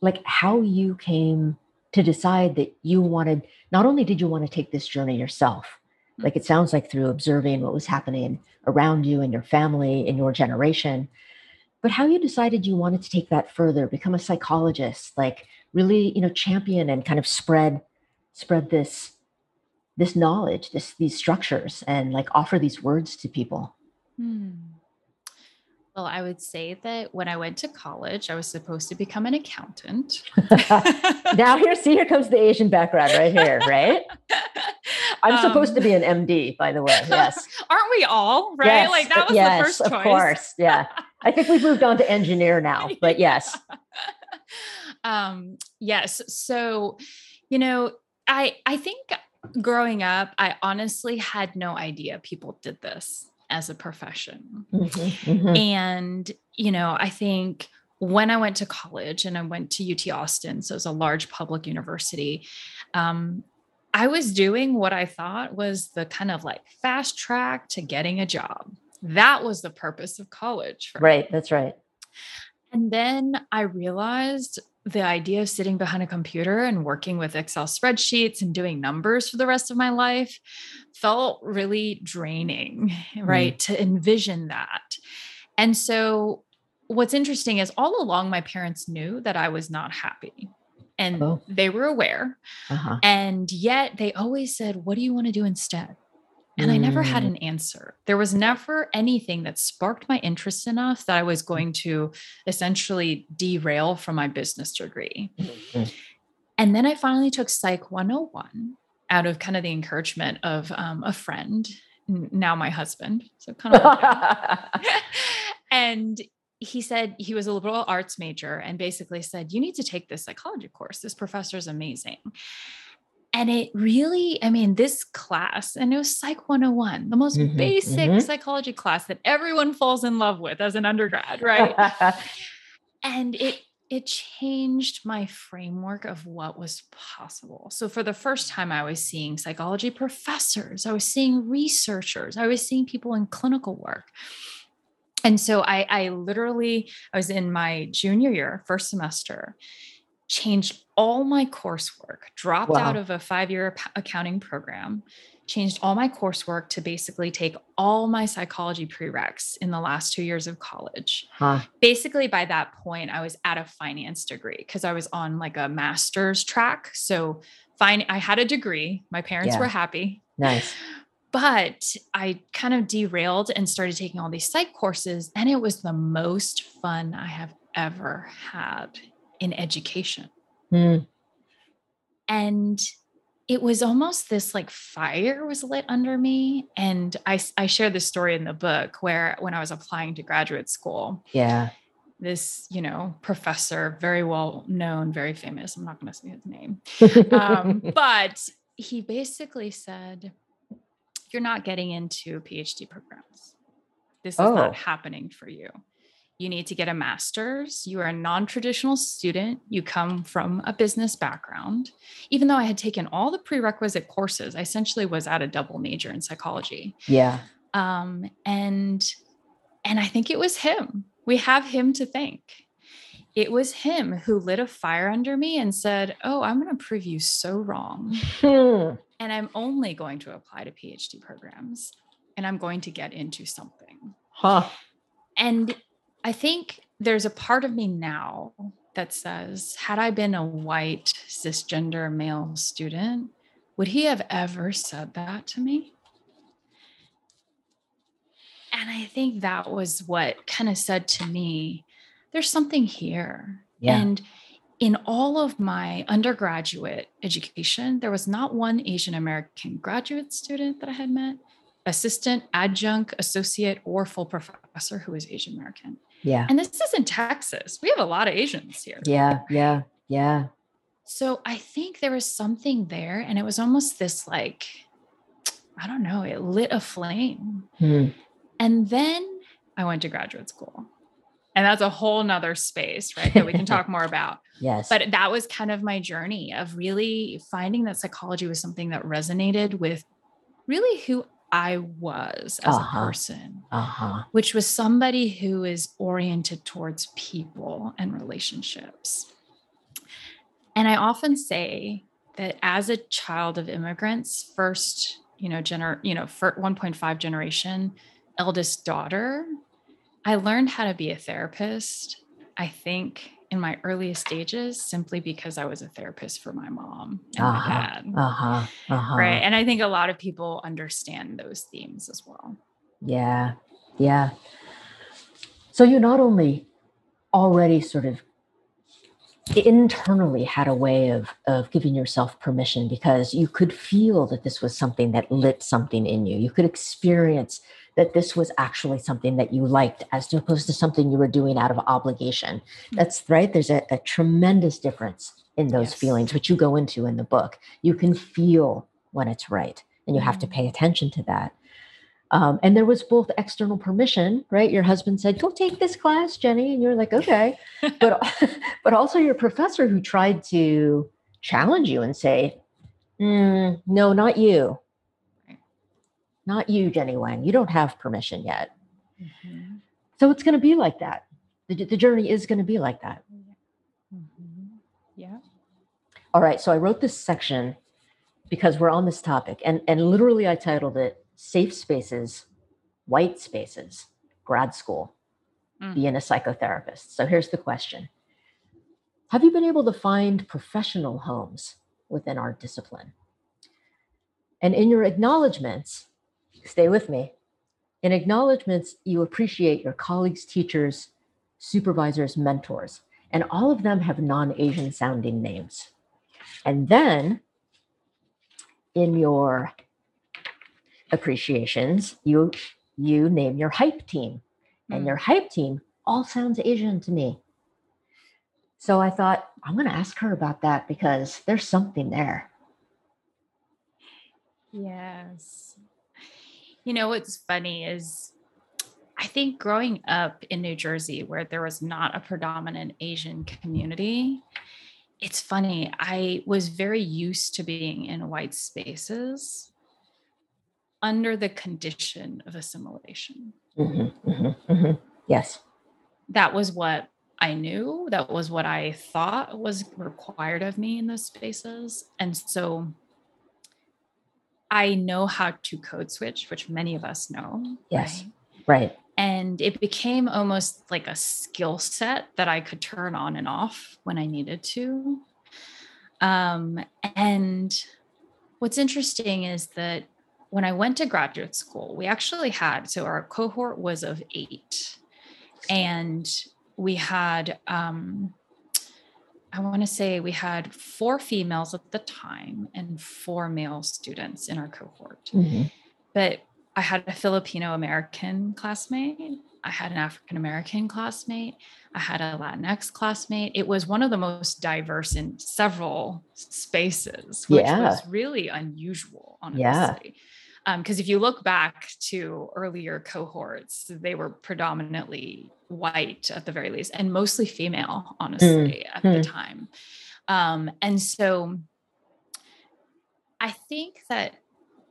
Speaker 2: like how you came to decide that you wanted? Not only did you want to take this journey yourself, mm-hmm. like it sounds like through observing what was happening around you and your family in your generation, but how you decided you wanted to take that further become a psychologist like really you know champion and kind of spread spread this this knowledge this these structures and like offer these words to people? Hmm.
Speaker 3: well i would say that when i went to college i was supposed to become an accountant.
Speaker 2: Now here see here comes the asian background right here right? I'm um, supposed to be an md by the way yes.
Speaker 3: Aren't we all right?
Speaker 2: Yes,
Speaker 3: like that was
Speaker 2: yes,
Speaker 3: the first choice.
Speaker 2: of course yeah I think we've moved on to engineer now, but yes.
Speaker 3: um, yes. So, you know, I I think growing up, I honestly had no idea people did this as a profession. Mm-hmm, mm-hmm. And, you know, I think when I went to college and I went to UT Austin, so it's a large public university, um, I was doing what I thought was the kind of like fast track to getting a job. That was the purpose of college.
Speaker 2: right. Me. That's right.
Speaker 3: And then I realized the idea of sitting behind a computer and working with Excel spreadsheets and doing numbers for the rest of my life felt really draining, right? Mm. To envision that. And so, what's interesting is all along, my parents knew that I was not happy and oh. they were aware. Uh-huh. And yet, they always said, What do you want to do instead? And I never had mm. an answer. There was never anything that sparked my interest enough that I was going to essentially derail from my business degree. Mm-hmm. And then I finally took Psych 101 out of kind of the encouragement of um, a friend, now my husband. So kind of. and he said he was a liberal arts major and basically said, You need to take this psychology course. This professor is amazing. And it really, I mean, this class, and it was Psych 101, the most mm-hmm, basic mm-hmm. psychology class that everyone falls in love with as an undergrad, right? and it it changed my framework of what was possible. So for the first time I was seeing psychology professors, I was seeing researchers, I was seeing people in clinical work. And so I I literally I was in my junior year, first semester, changed all my coursework, dropped wow. out of a five year accounting program, changed all my coursework to basically take all my psychology prereqs in the last two years of college. Huh. Basically, by that point, I was at a finance degree because I was on like a master's track. So, fine, I had a degree. My parents yeah. were happy.
Speaker 2: Nice.
Speaker 3: But I kind of derailed and started taking all these psych courses, and it was the most fun I have ever had in education. Mm. And it was almost this like fire was lit under me. And I, I share this story in the book where when I was applying to graduate school.
Speaker 2: Yeah.
Speaker 3: this, you know, professor, very well known, very famous. I'm not going to say his name. Um, but he basically said, You're not getting into PhD programs. This is oh. not happening for you. You need to get a master's. You are a non traditional student. You come from a business background. Even though I had taken all the prerequisite courses, I essentially was at a double major in psychology.
Speaker 2: Yeah.
Speaker 3: Um, and and I think it was him. We have him to thank. It was him who lit a fire under me and said, Oh, I'm going to prove you so wrong. And I'm only going to apply to PhD programs and I'm going to get into something.
Speaker 2: Huh.
Speaker 3: And I think there's a part of me now that says, had I been a white cisgender male student, would he have ever said that to me? And I think that was what kind of said to me, there's something here. Yeah. And in all of my undergraduate education, there was not one Asian American graduate student that I had met, assistant, adjunct, associate, or full professor who was Asian American.
Speaker 2: Yeah.
Speaker 3: And this is in Texas. We have a lot of Asians here.
Speaker 2: Yeah, yeah, yeah.
Speaker 3: So I think there was something there, and it was almost this like, I don't know, it lit a flame. Hmm. And then I went to graduate school. And that's a whole nother space, right? That we can talk more about.
Speaker 2: Yes.
Speaker 3: But that was kind of my journey of really finding that psychology was something that resonated with really who I was as uh-huh. a person,
Speaker 2: uh-huh.
Speaker 3: which was somebody who is oriented towards people and relationships. And I often say that as a child of immigrants, first, you know, gener, you know, 1.5 generation, eldest daughter, I learned how to be a therapist. I think in my earliest stages simply because I was a therapist for my mom and uh-huh, my dad.
Speaker 2: Uh-huh, uh-huh.
Speaker 3: Right. And I think a lot of people understand those themes as well.
Speaker 2: Yeah. Yeah. So you not only already sort of internally had a way of of giving yourself permission because you could feel that this was something that lit something in you. You could experience that this was actually something that you liked as opposed to something you were doing out of obligation. Mm-hmm. That's right. There's a, a tremendous difference in those yes. feelings, which you go into in the book. You can feel when it's right, and you have to pay mm-hmm. attention to that. Um, and there was both external permission, right? Your husband said, "Go take this class, Jenny," and you're like, "Okay," but but also your professor who tried to challenge you and say, mm, "No, not you not you, Jenny Wang. You don't have permission yet. Mm-hmm. So it's going to be like that. The, the journey is going to be like that.
Speaker 3: Mm-hmm. Yeah.
Speaker 2: All right. So I wrote this section because we're on this topic, and, and literally I titled it Safe Spaces, White Spaces, Grad School, mm. Being a Psychotherapist. So here's the question Have you been able to find professional homes within our discipline? And in your acknowledgments, Stay with me. In acknowledgments, you appreciate your colleagues, teachers, supervisors, mentors, and all of them have non Asian sounding names. And then in your appreciations, you you name your hype team. And your hmm. hype team all sounds Asian to me. So I thought, I'm going to ask her about that because there's something there.
Speaker 3: Yes. You know, what's funny is I think growing up in New Jersey, where there was not a predominant Asian community, it's funny. I was very used to being in white spaces under the condition of assimilation.
Speaker 2: Mm-hmm, mm-hmm, mm-hmm. Yes.
Speaker 3: That was what I knew. That was what I thought was required of me in those spaces. And so I know how to code switch, which many of us know.
Speaker 2: Yes. Right? right.
Speaker 3: And it became almost like a skill set that I could turn on and off when I needed to. Um, and what's interesting is that when I went to graduate school, we actually had so our cohort was of eight, and we had um, I want to say we had four females at the time and four male students in our cohort. Mm-hmm. But I had a Filipino American classmate I had an African American classmate. I had a Latinx classmate. It was one of the most diverse in several spaces, which
Speaker 2: Yeah.
Speaker 3: was really unusual, honestly.
Speaker 2: Yeah.
Speaker 3: Because if you look back to earlier cohorts, they were predominantly white at the very least, and mostly female, honestly, at the
Speaker 2: mm.
Speaker 3: time. Um, and so I think that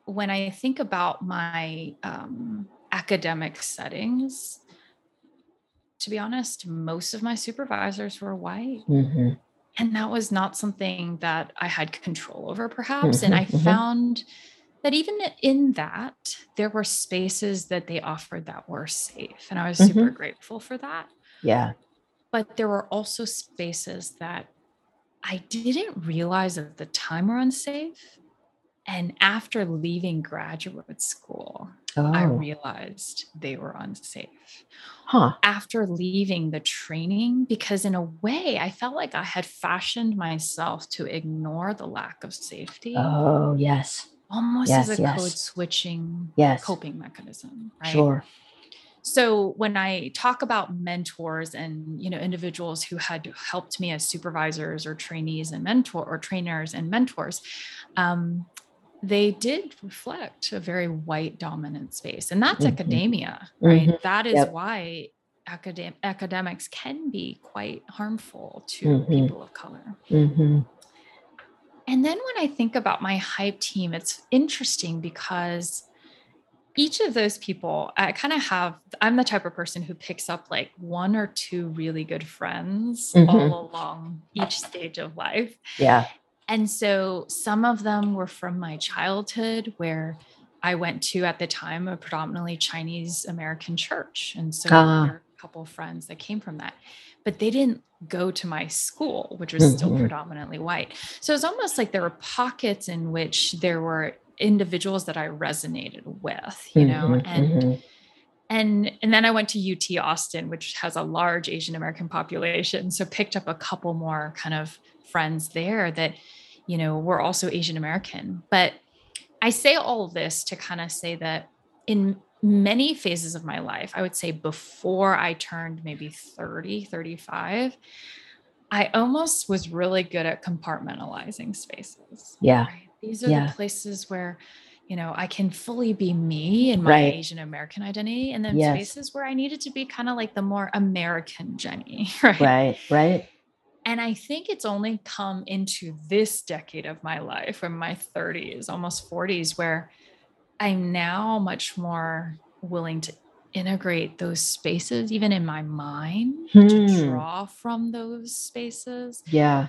Speaker 3: when I think about my um, academic settings, to be honest, most of my supervisors were white.
Speaker 2: Mhm.
Speaker 3: And that was not something that I had control over, perhaps. And
Speaker 2: Mhm,
Speaker 3: I
Speaker 2: mhm.
Speaker 3: found that even in that, there were spaces that they offered that were safe. And I was super mm-hmm. grateful for that.
Speaker 2: Yeah.
Speaker 3: But there were also spaces that I didn't realize at the time were unsafe. And after leaving graduate school, I
Speaker 2: Oh,
Speaker 3: realized they were unsafe
Speaker 2: huh.
Speaker 3: after leaving the training because in a way i felt like i had fashioned myself to ignore the lack of safety
Speaker 2: Oh, yes.
Speaker 3: Almost
Speaker 2: yes,
Speaker 3: as a
Speaker 2: yes.
Speaker 3: code switching
Speaker 2: Yes.
Speaker 3: coping mechanism right
Speaker 2: Sure.
Speaker 3: so when i talk about mentors and you know individuals who had helped me as supervisors or trainees and mentor or trainers and mentors um, they did reflect a very white dominant space and that's
Speaker 2: Mhm.
Speaker 3: academia right
Speaker 2: Mhm.
Speaker 3: that is
Speaker 2: Yep.
Speaker 3: why academ- academics can be quite harmful to
Speaker 2: Mhm.
Speaker 3: people of color
Speaker 2: hmm
Speaker 3: and then when I think about my hype team, it's interesting because each of those people, I kind of have, I'm the type of person who picks up like one or two really good friends
Speaker 2: Mhm.
Speaker 3: all along each stage of life.
Speaker 2: Yeah.
Speaker 3: And so some of them were from my childhood where I went to at the time a predominantly Chinese American church. And so
Speaker 2: Ah.
Speaker 3: there are a couple of friends that came from that. But they didn't go to my school, which was still
Speaker 2: Mhm.
Speaker 3: predominantly white. So it's almost like there were pockets in which there were individuals that I resonated with, you know,
Speaker 2: Mhm,
Speaker 3: and
Speaker 2: mhm.
Speaker 3: and and then I went to UT Austin, which has a large Asian American population, so picked up a couple more kind of friends there that you know were also Asian American. But I say all this to kind of say that in many phases of my life, I would say before I turned maybe 30, 35, I almost was really good at compartmentalizing spaces.
Speaker 2: Yeah.
Speaker 3: Right? These are
Speaker 2: Yeah.
Speaker 3: the places where, you know, I can fully be me in my
Speaker 2: Right.
Speaker 3: Asian American identity, and then
Speaker 2: Yes.
Speaker 3: spaces where I needed to be kind of like the more American Jenny, right?
Speaker 2: Right. Right.
Speaker 3: And I think it's only come into this decade of my life, in my 30s, almost 40s, where I'm now much more willing to integrate those spaces, even in my mind, to
Speaker 2: Hmm.
Speaker 3: draw from those spaces
Speaker 2: Yeah.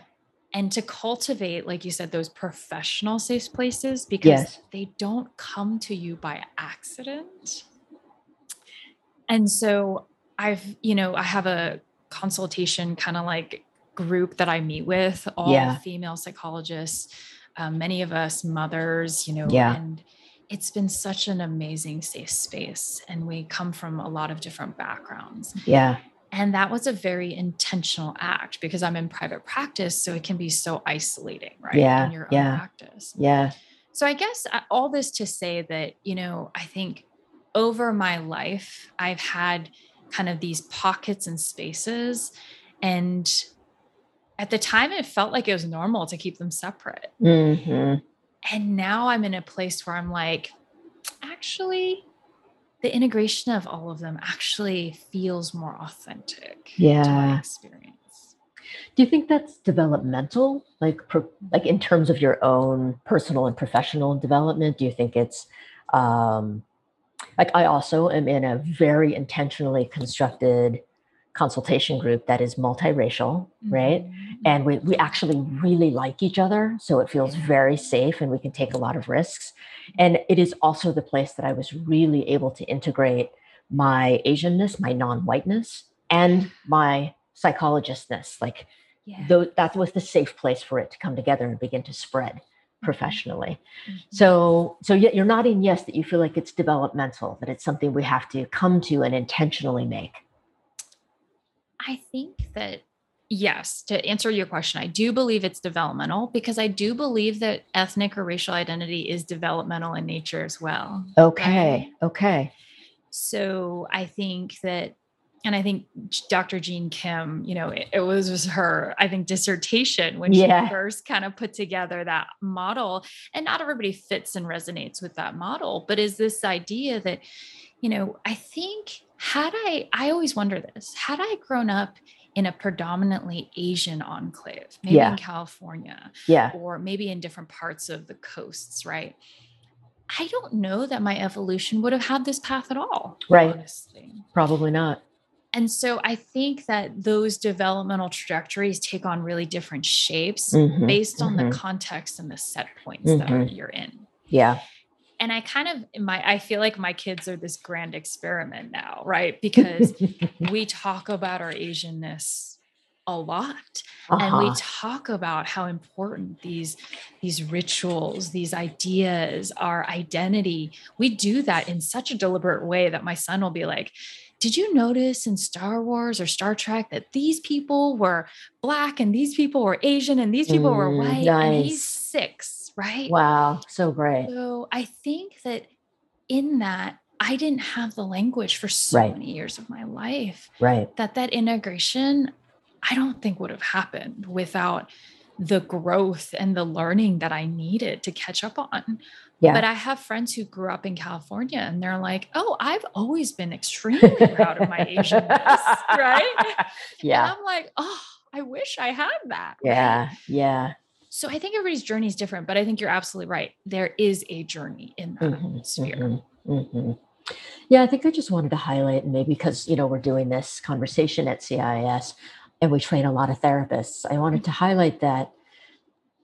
Speaker 3: and to cultivate, like you said, those professional safe places because
Speaker 2: Yes.
Speaker 3: they don't come to you by accident. And so I've, you know, I have a consultation kind of like group that I meet with, all
Speaker 2: Yeah.
Speaker 3: female psychologists, um, many of us mothers, you know,
Speaker 2: Yeah.
Speaker 3: and it's been such an amazing safe space. And we come from a lot of different backgrounds.
Speaker 2: Yeah.
Speaker 3: And that was a very intentional act because I'm in private practice. So it can be so isolating, right?
Speaker 2: Yeah,
Speaker 3: In your
Speaker 2: yeah.
Speaker 3: own practice.
Speaker 2: Yeah.
Speaker 3: So I guess uh, all this to say that, you know, I think over my life, I've had kind of these pockets and spaces. And at the time, it felt like it was normal to keep them separate.
Speaker 2: hmm
Speaker 3: And now I'm in a place where I'm like, actually, the integration of all of them actually feels more authentic to my
Speaker 2: Yeah.
Speaker 3: experience.
Speaker 2: Do you think that's developmental, like pro, like in terms of your own personal and professional development? Do you think it's um, like I also am in a very intentionally constructed consultation group that is multiracial, right?
Speaker 3: Mhm.
Speaker 2: And we we actually really like each other, so it feels
Speaker 3: Yeah.
Speaker 2: very safe, and we can take a lot of risks. And it is also the place that I was really able to integrate my Asianness, my non-whiteness, and my psychologistness, like
Speaker 3: Yeah.
Speaker 2: though that was the safe place for it to come together and begin to spread professionally
Speaker 3: Mhm.
Speaker 2: so so yet you're nodding yes that you feel like it's developmental that it's something we have to come to and intentionally make
Speaker 3: I think that yes, to answer your question, I do believe it's developmental because I do believe that ethnic or racial identity is developmental in nature as well.
Speaker 2: okay okay
Speaker 3: So I think that and I think Dr. Jean Kim, you know, it, it was, was her, I think, dissertation when
Speaker 2: Yeah.
Speaker 3: she first kind of put together that model. And not everybody fits and resonates with that model, but is this idea that, you know, I think had I, I always wonder this, had I grown up in a predominantly Asian enclave, maybe
Speaker 2: Yeah.
Speaker 3: in California
Speaker 2: Yeah.
Speaker 3: or maybe in different parts of the coasts, right? I don't know that my evolution would have had this path at all.
Speaker 2: Right.
Speaker 3: Honestly.
Speaker 2: Probably not.
Speaker 3: And so I think that those developmental trajectories take on really different shapes
Speaker 2: Mhm,
Speaker 3: based on
Speaker 2: mhm.
Speaker 3: the context and the set points that
Speaker 2: Mhm.
Speaker 3: you're in.
Speaker 2: Yeah.
Speaker 3: And I kind of my I feel like my kids are this grand experiment now, right? Because we talk about our Asianness a lot and we
Speaker 2: Uh-huh.
Speaker 3: talk about how important these these rituals these ideas our identity we do that in such a deliberate way that my son will be like did you notice in star wars or star trek that these people were black and these people were asian and these people were
Speaker 2: Mm,
Speaker 3: white and he's six right
Speaker 2: Wow. So great.
Speaker 3: so i think that in that i didn't have the language for so
Speaker 2: Right.
Speaker 3: many years of my life
Speaker 2: Right.
Speaker 3: that that integration i don't think would have happened without the growth and the learning that i needed to catch up on
Speaker 2: Yeah.
Speaker 3: but i have friends who grew up in california and they're like oh i've always been extremely proud of my asianness right and
Speaker 2: Yeah.
Speaker 3: i'm like oh i wish i had that?
Speaker 2: Yeah. Yeah.
Speaker 3: So i think everybody's journey is different but i think you're absolutely right there is a journey in that
Speaker 2: Mhm,
Speaker 3: sphere
Speaker 2: mhm, mhm. Yeah, I think I just wanted to highlight, maybe because you know we're doing this conversation at CIS, and we train a lot of therapists. I wanted to highlight that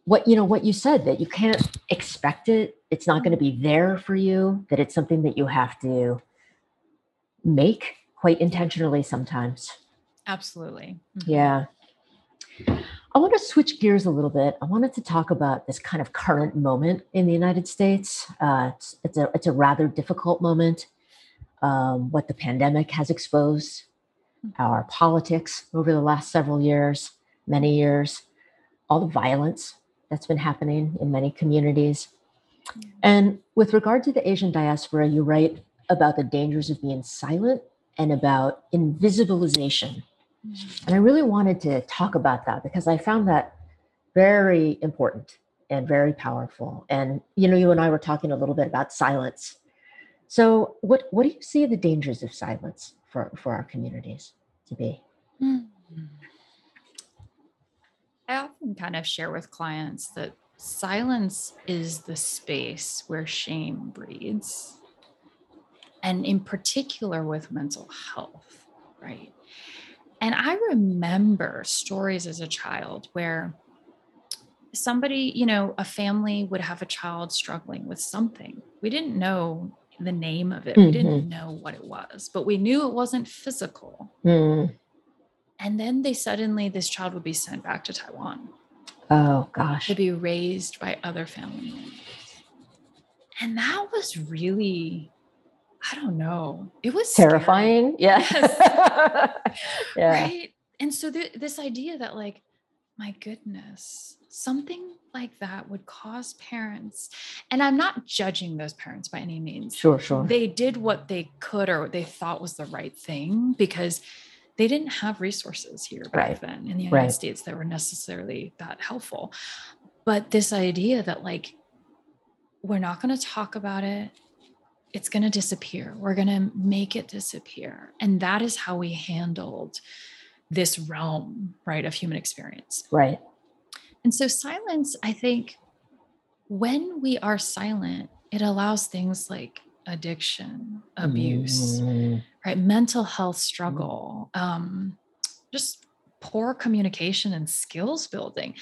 Speaker 2: what you know what you said that you can't expect it. It's not going to be there for you. That it's something that you have to make quite intentionally sometimes.
Speaker 3: absolutely Mhm.
Speaker 2: Yeah. I want to switch gears a little bit. I wanted to talk about this kind of current moment in the United States. Uh, it's, it's a it's a rather difficult moment. Um, what the pandemic has exposed, our politics over the last several years, many years, all the violence that's been happening in many communities. And with regard to the Asian diaspora, you write about the dangers of being silent and about invisibilization. And I really wanted to talk about that because I found that very important and very powerful. And you know, you and I were talking a little bit about silence. So, what what do you see the dangers of silence for for our communities to be?
Speaker 3: Mm. I often kind of share with clients that silence is the space where shame breeds. And in particular with mental health, right? And I remember stories as a child where somebody, you know, a family would have a child struggling with something. We didn't know the name of it, we didn't know what it was, but we knew it wasn't physical.
Speaker 2: Hmm.
Speaker 3: And then they suddenly, this child would be sent back to Taiwan
Speaker 2: Oh gosh.
Speaker 3: to be raised by other family members. And that was really, I don't know, it was scary,
Speaker 2: Terrifying. Yeah. yeah.
Speaker 3: right? And so th- this idea that, like, my goodness, something like that would cause parents, and I'm not judging those parents by any means.
Speaker 2: Sure, sure.
Speaker 3: They did what they could or what they thought was the right thing because they didn't have resources here back
Speaker 2: Right.
Speaker 3: then in the United
Speaker 2: Right.
Speaker 3: States that were necessarily that helpful. But this idea that, like, we're not going to talk about it, it's going to disappear. We're going to make it disappear. And that is how we handled this realm, right, of human experience.
Speaker 2: right.
Speaker 3: And so, silence, I think, when we are silent, it allows things like addiction, abuse,
Speaker 2: Mm,
Speaker 3: right? Mental health struggle, um, just poor communication and skills building.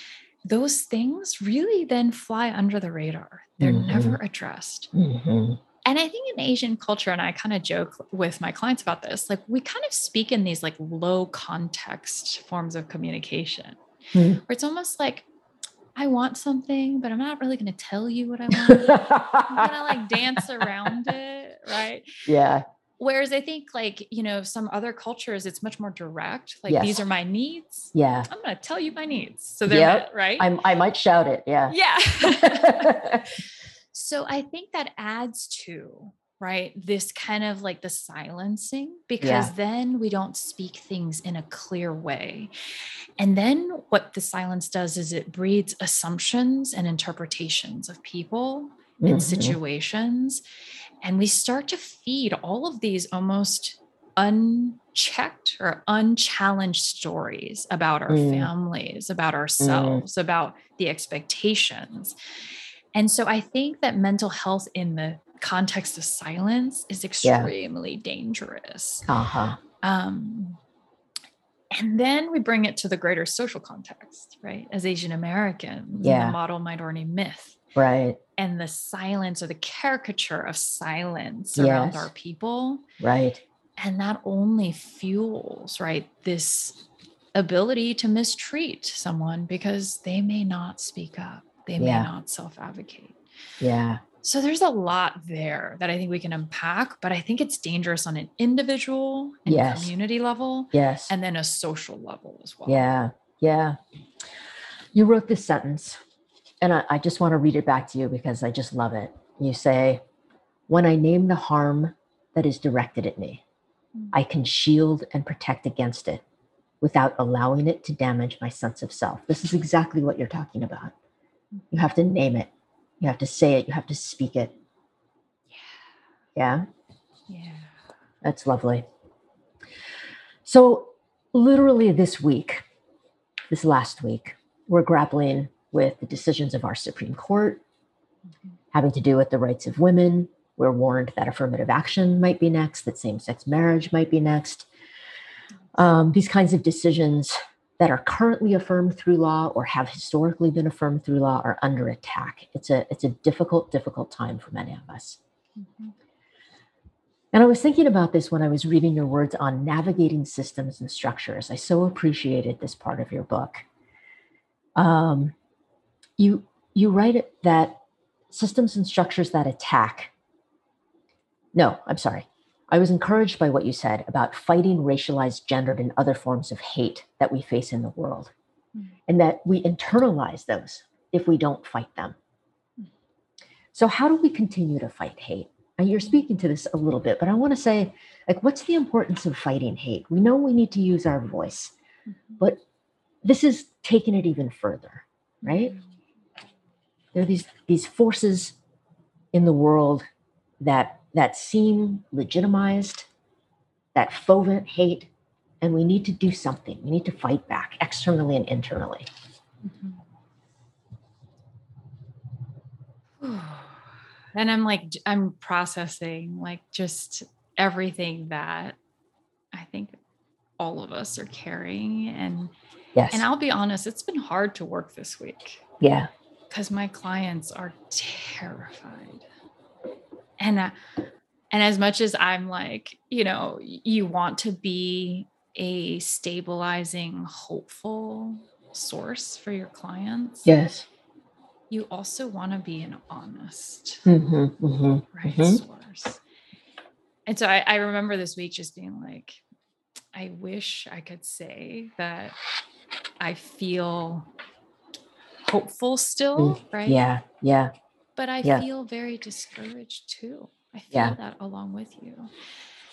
Speaker 3: Those things really then fly under the radar. They're
Speaker 2: Mhm.
Speaker 3: never addressed.
Speaker 2: mhm.
Speaker 3: And I think in Asian culture, and I kind of joke with my clients about this, like we kind of speak in these like low context forms of communication,
Speaker 2: Hmm.
Speaker 3: where it's almost like, I want something, but I'm not really going to tell you what I want. I'm going to like dance around it, right?
Speaker 2: yeah.
Speaker 3: Whereas I think like, you know, some other cultures, it's much more direct. Like
Speaker 2: Yes.
Speaker 3: these are my needs.
Speaker 2: Yeah.
Speaker 3: I'm going to tell you my needs. So they're
Speaker 2: Yep.
Speaker 3: met, right?
Speaker 2: I, I might shout it. Yeah.
Speaker 3: yeah. so I think that adds to right? This kind of like the silencing, because
Speaker 2: Yeah.
Speaker 3: then we don't speak things in a clear way. And then what the silence does is it breeds assumptions and interpretations of people and
Speaker 2: Mhm.
Speaker 3: situations. And we start to feed all of these almost unchecked or unchallenged stories about our
Speaker 2: Mm.
Speaker 3: families, about ourselves, about the expectations. And so I think that mental health in the context of silence is extremely dangerous.
Speaker 2: Uh-huh.
Speaker 3: Um, and then we bring it to the greater social context, right? As Asian Americans, and
Speaker 2: Yeah.
Speaker 3: the model minority myth
Speaker 2: Right.
Speaker 3: and the silence or the caricature of silence around our people.
Speaker 2: Right.
Speaker 3: And that only fuels, right, this ability to mistreat someone because they may not speak up, they may
Speaker 2: Yeah.
Speaker 3: not self advocate.
Speaker 2: Yeah.
Speaker 3: So there's a lot there that I think we can unpack, but I think it's dangerous on an individual and
Speaker 2: Yes.
Speaker 3: community level
Speaker 2: Yes.
Speaker 3: and then a social level as well.
Speaker 2: Yeah, yeah. You wrote this sentence, and I, I just want to read it back to you because I just love it. You say, When I name the harm that is directed at me,
Speaker 3: Mm.
Speaker 2: I can shield and protect against it without allowing it to damage my sense of self. This is exactly what you're talking about. You have to name it, you have to say it, you have to speak it. Yeah.
Speaker 3: Yeah. Yeah.
Speaker 2: That's lovely. So, literally this week, this last week, we're grappling with the decisions of our Supreme Court having to do with the rights of women. We're warned that affirmative action might be next, that same sex marriage might be next. Um, these kinds of decisions that are currently affirmed through law or have historically been affirmed through law are under attack. It's a, it's a difficult, difficult time for many of us.
Speaker 3: Mhm.
Speaker 2: And I was thinking about this when I was reading your words on navigating systems and structures. I so appreciated this part of your book. Um, you you write it that systems and structures that attack. No, I'm sorry. I was encouraged by what you said about fighting racialized, gendered, and other forms of hate that we face in the world,
Speaker 3: Mm.
Speaker 2: and that we internalize those if we don't fight them. So, how do we continue to fight hate? And you're speaking to this a little bit, but I want to say, like, what's the importance of fighting hate? We know we need to use our voice,
Speaker 3: Mhm.
Speaker 2: but this is taking it even further, right? There are these these forces in the world that that seem legitimized, that foment hate, and we need to do something. We need to fight back externally and internally.
Speaker 3: Mhm. and I'm like, I'm processing like just everything that I think all of us are carrying. And
Speaker 2: Yes.
Speaker 3: and I'll be honest, it's been hard to work this week
Speaker 2: yeah.
Speaker 3: because my clients are terrified. And uh, and as much as I'm like, you know, you want to be a stabilizing, hopeful source for your clients,
Speaker 2: Yes.
Speaker 3: you also want to be an honest
Speaker 2: hmm hmm
Speaker 3: right
Speaker 2: Mhm.
Speaker 3: source. And so I, I remember this week just being like, I wish I could say that I feel hopeful still, right?
Speaker 2: Yeah. Yeah.
Speaker 3: But I
Speaker 2: Yeah.
Speaker 3: feel very discouraged too. I feel
Speaker 2: Yeah.
Speaker 3: that along with you.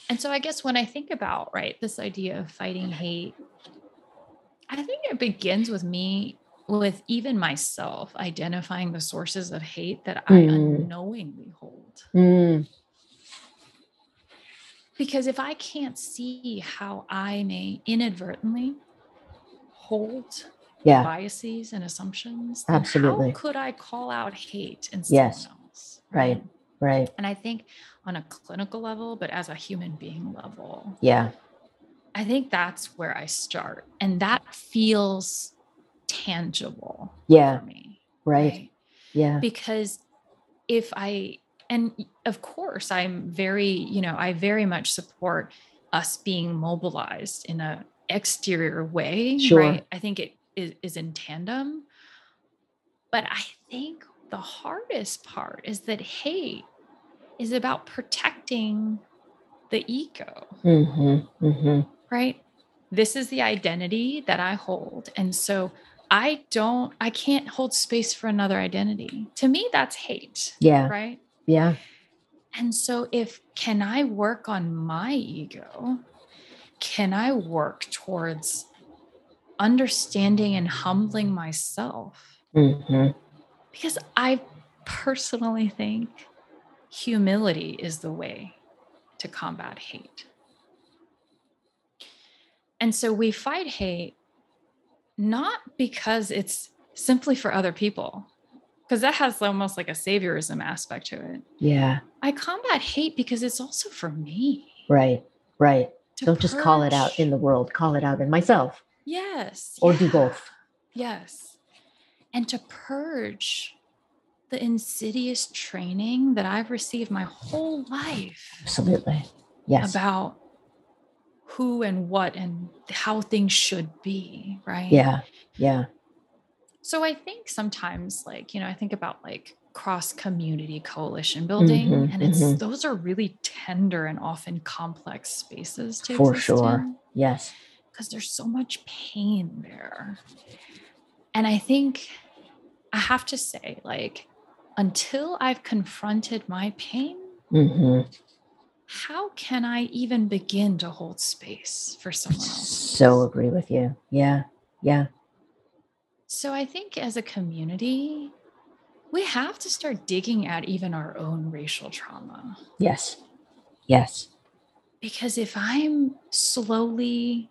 Speaker 3: And so I guess when I think about, right, this idea of fighting hate, I think it begins with me, with even myself identifying the sources of hate that I
Speaker 2: Mm.
Speaker 3: unknowingly hold.
Speaker 2: Mm.
Speaker 3: Because if I can't see how I may inadvertently hold
Speaker 2: Yeah.
Speaker 3: biases and assumptions,
Speaker 2: Absolutely.
Speaker 3: how could I call out hate in
Speaker 2: Yes.
Speaker 3: someone else?
Speaker 2: Right. Right.
Speaker 3: And I think on a clinical level, but as a human being level,
Speaker 2: Yeah.
Speaker 3: I think that's where I start. And that feels tangible
Speaker 2: Yeah.
Speaker 3: for me.
Speaker 2: Right. Yeah.
Speaker 3: Because if I, and of course, I'm very, you know, I very much support us being mobilized in a exterior way.
Speaker 2: Sure.
Speaker 3: Right. I think it is, is in tandem. But I think the hardest part is that hate is about protecting the ego
Speaker 2: Mm-hmm. Mm-hmm.
Speaker 3: right? This is the identity that I hold. And so I don't, I can't hold space for another identity. To me, that's hate,
Speaker 2: Yeah.
Speaker 3: right?
Speaker 2: Yeah.
Speaker 3: And so, if can I work on my ego? Can I work towards understanding and humbling myself?
Speaker 2: Mm-hmm.
Speaker 3: Because I personally think humility is the way to combat hate. And so we fight hate not because it's simply for other people, because that has almost like a saviorism aspect to it.
Speaker 2: Yeah.
Speaker 3: I combat hate because it's also for me.
Speaker 2: Right. Right. Don't just call it out in the world, call it out in myself
Speaker 3: Yes.
Speaker 2: or do
Speaker 3: yeah.
Speaker 2: both.
Speaker 3: Yes. And to purge the insidious training that I've received my whole life
Speaker 2: Absolutely. Yes.
Speaker 3: about who and what and how things should be, right?
Speaker 2: yeah. Yeah.
Speaker 3: So I think sometimes, like, you know, I think about like cross community coalition building,
Speaker 2: Mhm,
Speaker 3: and it's
Speaker 2: mhm.
Speaker 3: those are really tender and often complex spaces to
Speaker 2: For sure. Yes.
Speaker 3: Because there's so much pain there. And I think I have to say, like, until I've confronted my pain,
Speaker 2: hmm
Speaker 3: how can I even begin to hold space for someone else?
Speaker 2: So agree with you. Yeah. Yeah.
Speaker 3: So I think as a community, we have to start digging at even our own racial trauma.
Speaker 2: Yes. Yes.
Speaker 3: Because if I'm slowly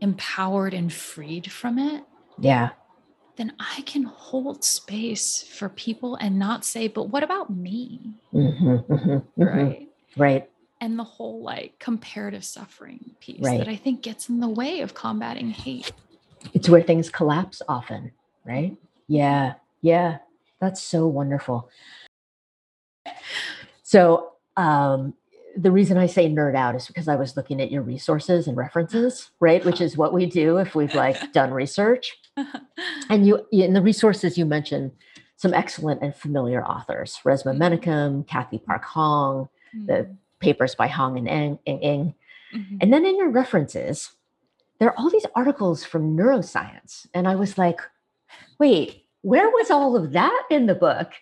Speaker 3: empowered and freed from it,
Speaker 2: Yeah.
Speaker 3: then I can hold space for people and not say, but what about me?
Speaker 2: hmm hmm
Speaker 3: Right.
Speaker 2: Right.
Speaker 3: And the whole like comparative suffering piece
Speaker 2: Right.
Speaker 3: that I think gets in the way of combating hate.
Speaker 2: It's where things collapse often. Right. Yeah. Yeah. That's so wonderful. So, um, the reason I say nerd out is because I was looking at your resources and references, right? Which is what we do if we've like done research. And you, in the resources, you mentioned some excellent and familiar authors Resmaa
Speaker 3: Mhm.
Speaker 2: Menakem, Cathy Park Hong, the papers by Hong and Eng. Eng, Eng.
Speaker 3: Mhm.
Speaker 2: And then in your references, there are all these articles from neuroscience. And I was like, wait, where was all of that in the book?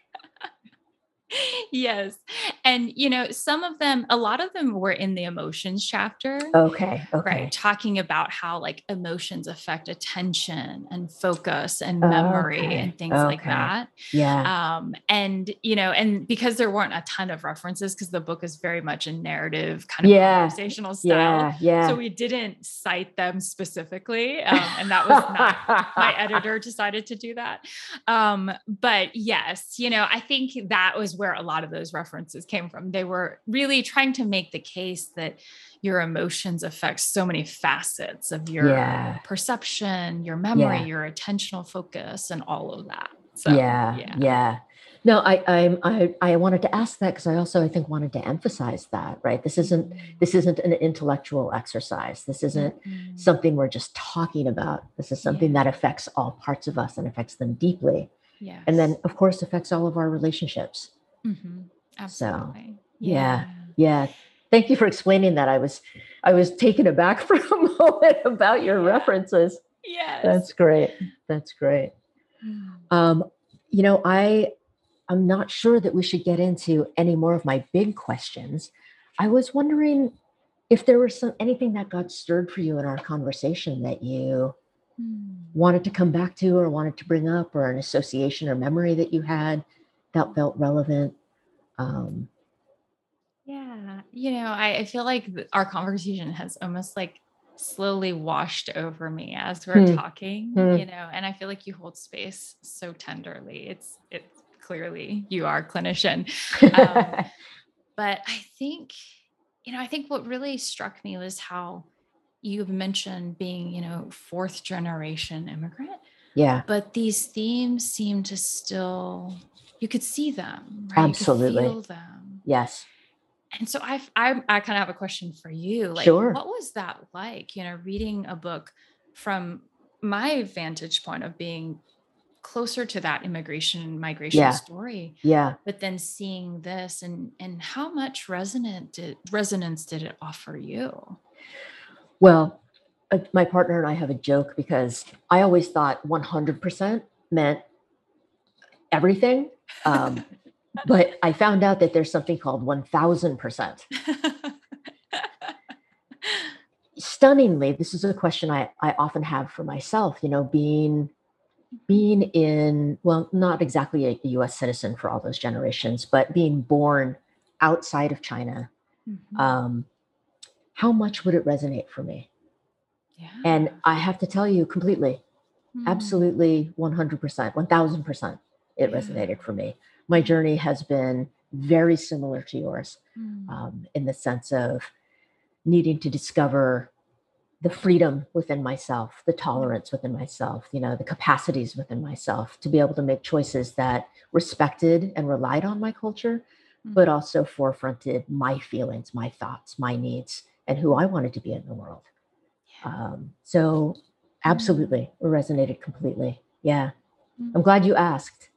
Speaker 3: yes. And, you know, some of them, a lot of them were in the emotions chapter.
Speaker 2: Okay. Okay.
Speaker 3: Right. Talking about how like emotions affect attention and focus and memory
Speaker 2: okay,
Speaker 3: and things like that.
Speaker 2: Yeah.
Speaker 3: Um, and, you know, and because there weren't a ton of references, because the book is very much a narrative kind of
Speaker 2: Yeah,
Speaker 3: conversational style.
Speaker 2: yeah. Yeah.
Speaker 3: So we didn't cite them specifically. Um, and that was not my editor decided to do that. Um, but yes, you know, I think that was where a lot of those references came from. They were really trying to make the case that your emotions affect so many facets of your
Speaker 2: Yeah.
Speaker 3: perception, your memory,
Speaker 2: Yeah.
Speaker 3: your attentional focus, and all of that. So,
Speaker 2: yeah, yeah. No, I, I, I, I wanted to ask that because I also, I think, wanted to emphasize that. Right. This isn't, this isn't an intellectual exercise. This isn't
Speaker 3: Mhm.
Speaker 2: something we're just talking about. This is something that affects all parts of us and affects them deeply.
Speaker 3: yes.
Speaker 2: And then, of course, affects all of our relationships.
Speaker 3: Mhm. absolutely.
Speaker 2: yeah. Yeah. Thank you for explaining that. I was, I was taken aback for a moment about your
Speaker 3: Yeah.
Speaker 2: references.
Speaker 3: Yes.
Speaker 2: That's great. That's great.
Speaker 3: Mm.
Speaker 2: Um, you know, I I'm not sure that we should get into any more of my big questions. I was wondering if there was some anything that got stirred for you in our conversation that you
Speaker 3: Mm.
Speaker 2: wanted to come back to or wanted to bring up or an association or memory that you had that felt relevant. Um,
Speaker 3: Yeah, you know, I, I feel like our conversation has almost like slowly washed over me as we're
Speaker 2: Hmm.
Speaker 3: talking,
Speaker 2: Hmm.
Speaker 3: you know, and I feel like you hold space so tenderly. It's it's clearly you are a clinician. Um, But I think, you know, I think what really struck me was how you've mentioned being, you know, fourth generation immigrant,
Speaker 2: yeah,
Speaker 3: but these themes seem to still you could see them, right?
Speaker 2: Absolutely.
Speaker 3: Feel them.
Speaker 2: yes.
Speaker 3: And so I, I, I kind of have a question for you. Like,
Speaker 2: Sure.
Speaker 3: what was that like? You know, reading a book from my vantage point of being closer to that immigration migration
Speaker 2: Yeah.
Speaker 3: story,
Speaker 2: Yeah.
Speaker 3: but then seeing this and and how much resonant did resonance did it offer you?
Speaker 2: Well, my partner and I have a joke because I always thought 100% meant everything. Um, but I found out that there's something called 1000%. Stunningly, this is a question I, I often have for myself, you know, being being in, well, not exactly a US citizen for all those generations, but being born outside of China, mm-hmm. um, how much would it resonate for me? Yeah. And I have to tell you completely, mm. absolutely 100%, 1000%, it yeah. resonated for me. My journey has been very similar to yours mm. um, in the sense of needing to discover the freedom within myself, the tolerance within myself, you know, the capacities within myself to be able to make choices that respected and relied on my culture, mm-hmm. but also forefronted my feelings, my thoughts, my needs, and who I wanted to be in the world. Um, so, absolutely, mm-hmm. resonated completely. Yeah. Mm-hmm. I'm glad you asked.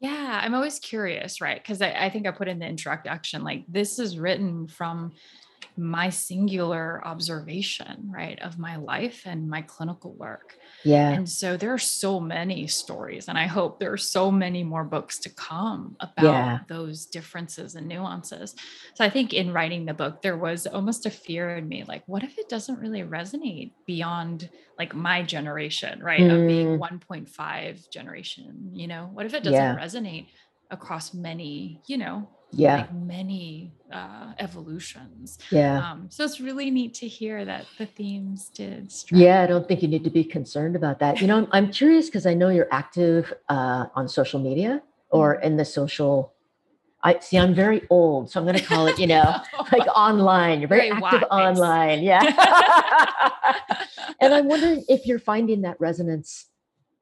Speaker 3: Yeah, I'm always curious, right? Because I, I think I put in the introduction, like this is written from my singular observation, right, of my life and my clinical work.
Speaker 2: Yeah.
Speaker 3: And so there are so many stories, and I hope there are so many more books to come about yeah. those differences and nuances. So I think in writing the book, there was almost a fear in me like, what if it doesn't really resonate beyond like my generation, right, mm. of being mm. 1.5 generation? You know, what if it doesn't yeah. resonate across many, you know,
Speaker 2: yeah
Speaker 3: like many uh, evolutions
Speaker 2: yeah
Speaker 3: um, so it's really neat to hear that the themes did
Speaker 2: strike. yeah i don't think you need to be concerned about that you know i'm, I'm curious because i know you're active uh, on social media or mm-hmm. in the social I see. I'm very old, so I'm going to call it, you know, like online. You're very, very active online, yeah. and I'm wondering if you're finding that resonance,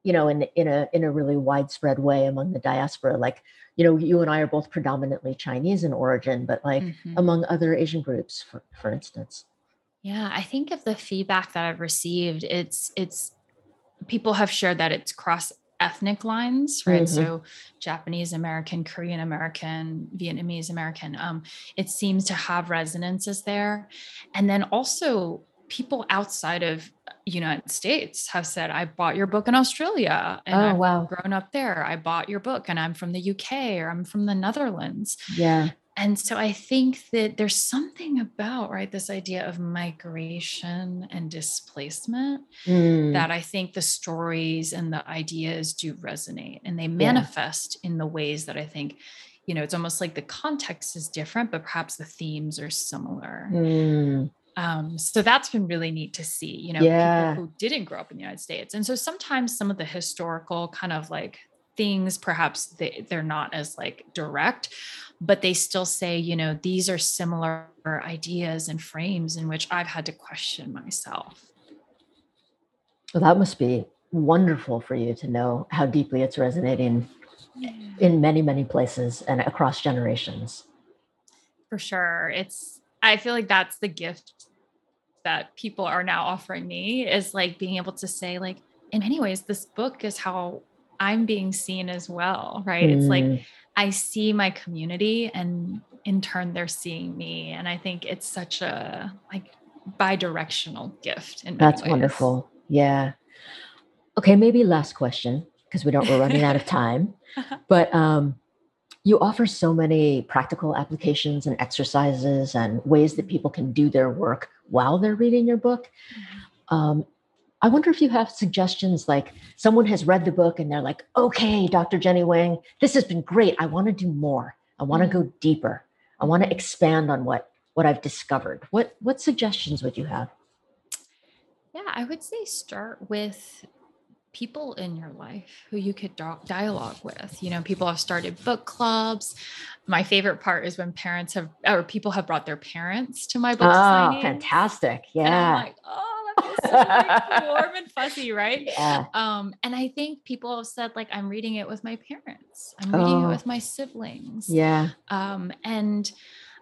Speaker 2: you know, in in a in a really widespread way among the diaspora. Like, you know, you and I are both predominantly Chinese in origin, but like mm-hmm. among other Asian groups, for, for instance.
Speaker 3: Yeah, I think of the feedback that I've received, it's it's people have shared that it's cross ethnic lines, right? Mm-hmm. So Japanese American, Korean American, Vietnamese American. Um, it seems to have resonances there. And then also people outside of United States have said, I bought your book in Australia and
Speaker 2: oh,
Speaker 3: I've
Speaker 2: wow.
Speaker 3: grown up there. I bought your book and I'm from the UK or I'm from the Netherlands.
Speaker 2: Yeah.
Speaker 3: And so I think that there's something about, right, this idea of migration and displacement mm. that I think the stories and the ideas do resonate and they manifest yeah. in the ways that I think, you know, it's almost like the context is different, but perhaps the themes are similar.
Speaker 2: Mm.
Speaker 3: Um, so that's been really neat to see, you know,
Speaker 2: yeah.
Speaker 3: people who didn't grow up in the United States. And so sometimes some of the historical kind of like things, perhaps they, they're not as like direct, but they still say, you know, these are similar ideas and frames in which I've had to question myself.
Speaker 2: Well, that must be wonderful for you to know how deeply it's resonating yeah. in many, many places and across generations.
Speaker 3: For sure. It's, I feel like that's the gift that people are now offering me is like being able to say like in many ways this book is how i'm being seen as well right mm. it's like mm. i see my community and in turn they're seeing me and i think it's such a like bi-directional gift in
Speaker 2: that's
Speaker 3: ways.
Speaker 2: wonderful yeah okay maybe last question because we don't we're running out of time but um you offer so many practical applications and exercises and ways that people can do their work while they're reading your book. Mm-hmm. Um, I wonder if you have suggestions like someone has read the book and they're like, okay, Dr. Jenny Wang, this has been great. I want to do more. I want to mm-hmm. go deeper. I want to mm-hmm. expand on what what I've discovered. What what suggestions would you have?
Speaker 3: Yeah, I would say start with people in your life who you could dialogue with. You know, people have started book clubs. My favorite part is when parents have or people have brought their parents to my book. Oh, signings.
Speaker 2: fantastic! Yeah.
Speaker 3: like, oh, that feels so like warm and fuzzy, right?
Speaker 2: Yeah.
Speaker 3: Um, and I think people have said like, I'm reading it with my parents. I'm reading oh. it with my siblings.
Speaker 2: Yeah.
Speaker 3: Um, and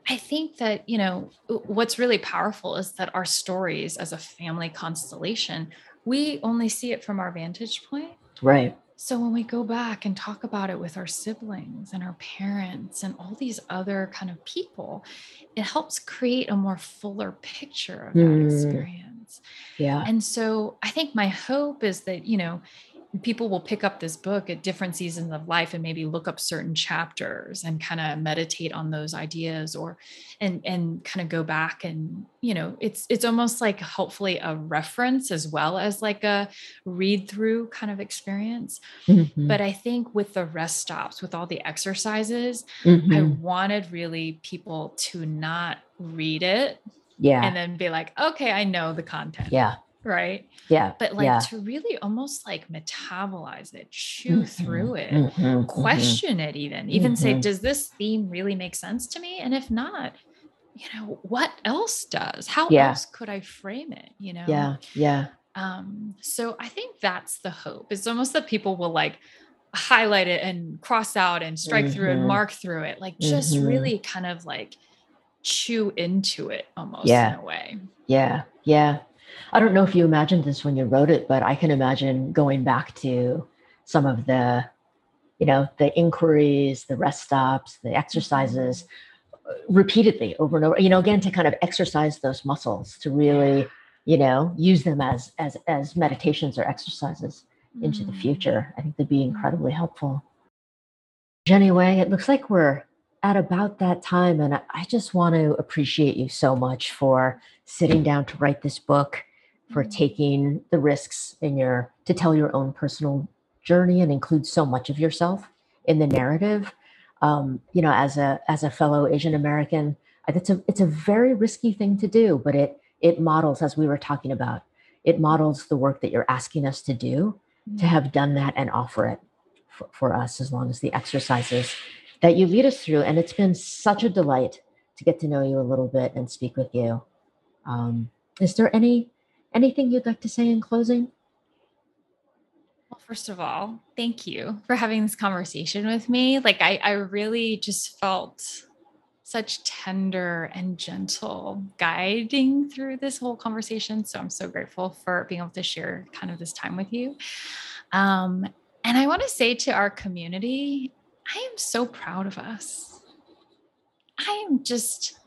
Speaker 3: I think that, you know, what's really powerful is that our stories as a family constellation we only see it from our vantage point.
Speaker 2: Right.
Speaker 3: So when we go back and talk about it with our siblings and our parents and all these other kind of people, it helps create a more fuller picture of that mm. experience.
Speaker 2: Yeah.
Speaker 3: And so I think my hope is that, you know, people will pick up this book at different seasons of life and maybe look up certain chapters and kind of meditate on those ideas or and and kind of go back and you know it's it's almost like hopefully a reference as well as like a read through kind of experience mm-hmm. but i think with the rest stops with all the exercises mm-hmm. i wanted really people to not read it
Speaker 2: yeah
Speaker 3: and then be like okay i know the content
Speaker 2: yeah
Speaker 3: right
Speaker 2: yeah
Speaker 3: but like
Speaker 2: yeah.
Speaker 3: to really almost like metabolize it chew mm-hmm, through it mm-hmm, mm-hmm. question mm-hmm. it even even say mm-hmm. does this theme really make sense to me and if not you know what else does how yeah. else could i frame it you know
Speaker 2: yeah yeah
Speaker 3: um so i think that's the hope it's almost that people will like highlight it and cross out and strike through and mm-hmm. mark through it like just really kind of like chew into it almost
Speaker 2: yeah.
Speaker 3: in a way
Speaker 2: yeah yeah I don't know if you imagined this when you wrote it, but I can imagine going back to some of the, you know, the inquiries, the rest stops, the exercises uh, repeatedly over and over, you know, again, to kind of exercise those muscles to really, you know, use them as, as, as meditations or exercises into the mm. future. I think they'd be incredibly helpful. Jenny Anyway, it looks like we're at about that time. And I just want to appreciate you so much for sitting down to write this book for mm-hmm. taking the risks in your to tell your own personal journey and include so much of yourself in the narrative. Um, you know, as a as a fellow Asian American, it's a it's a very risky thing to do, but it it models, as we were talking about, it models the work that you're asking us to do to mm-hmm. have done that and offer it for, for us as long as the exercises that you lead us through. And it's been such a delight to get to know you a little bit and speak with you. Um, is there any Anything you'd like to say in closing?
Speaker 3: Well, first of all, thank you for having this conversation with me. Like, I, I really just felt such tender and gentle guiding through this whole conversation. So I'm so grateful for being able to share kind of this time with you. Um, and I want to say to our community, I am so proud of us. I am just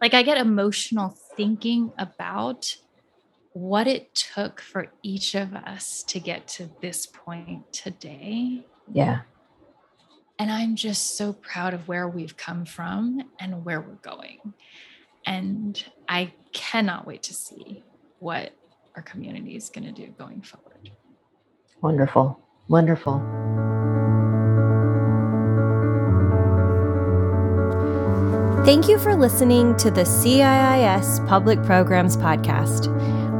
Speaker 3: like, I get emotional thinking about what it took for each of us to get to this point today.
Speaker 2: Yeah.
Speaker 3: And I'm just so proud of where we've come from and where we're going. And I cannot wait to see what our community is going to do going forward.
Speaker 2: Wonderful. Wonderful.
Speaker 1: Thank you for listening to the CIIS Public Programs Podcast.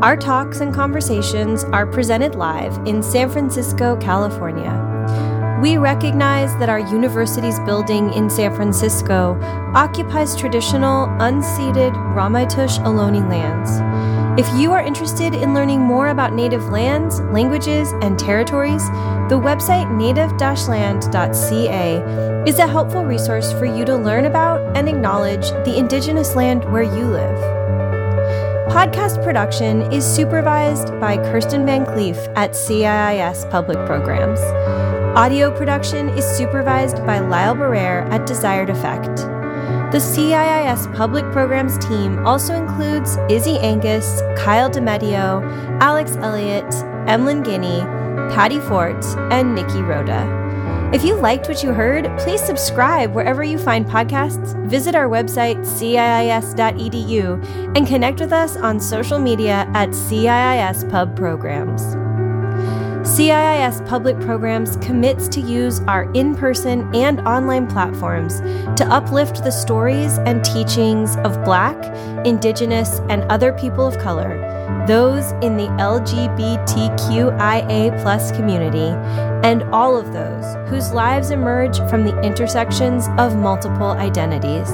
Speaker 1: Our talks and conversations are presented live in San Francisco, California. We recognize that our university's building in San Francisco occupies traditional, unceded Ramaytush Ohlone lands. If you are interested in learning more about Native lands, languages, and territories, the website native land.ca is a helpful resource for you to learn about and acknowledge the Indigenous land where you live. Podcast production is supervised by Kirsten Van Cleef at CIIS Public Programs. Audio production is supervised by Lyle Barrere at Desired Effect. The CIIS Public Programs team also includes Izzy Angus, Kyle DeMedio, Alex Elliott, Emlyn Guinea, Patty Fort, and Nikki Rhoda. If you liked what you heard, please subscribe wherever you find podcasts, visit our website, ciis.edu, and connect with us on social media at CIIS Pub Programs. CIIS Public Programs commits to use our in person and online platforms to uplift the stories and teachings of Black, Indigenous, and other people of color those in the LGBTQIA community, and all of those whose lives emerge from the intersections of multiple identities.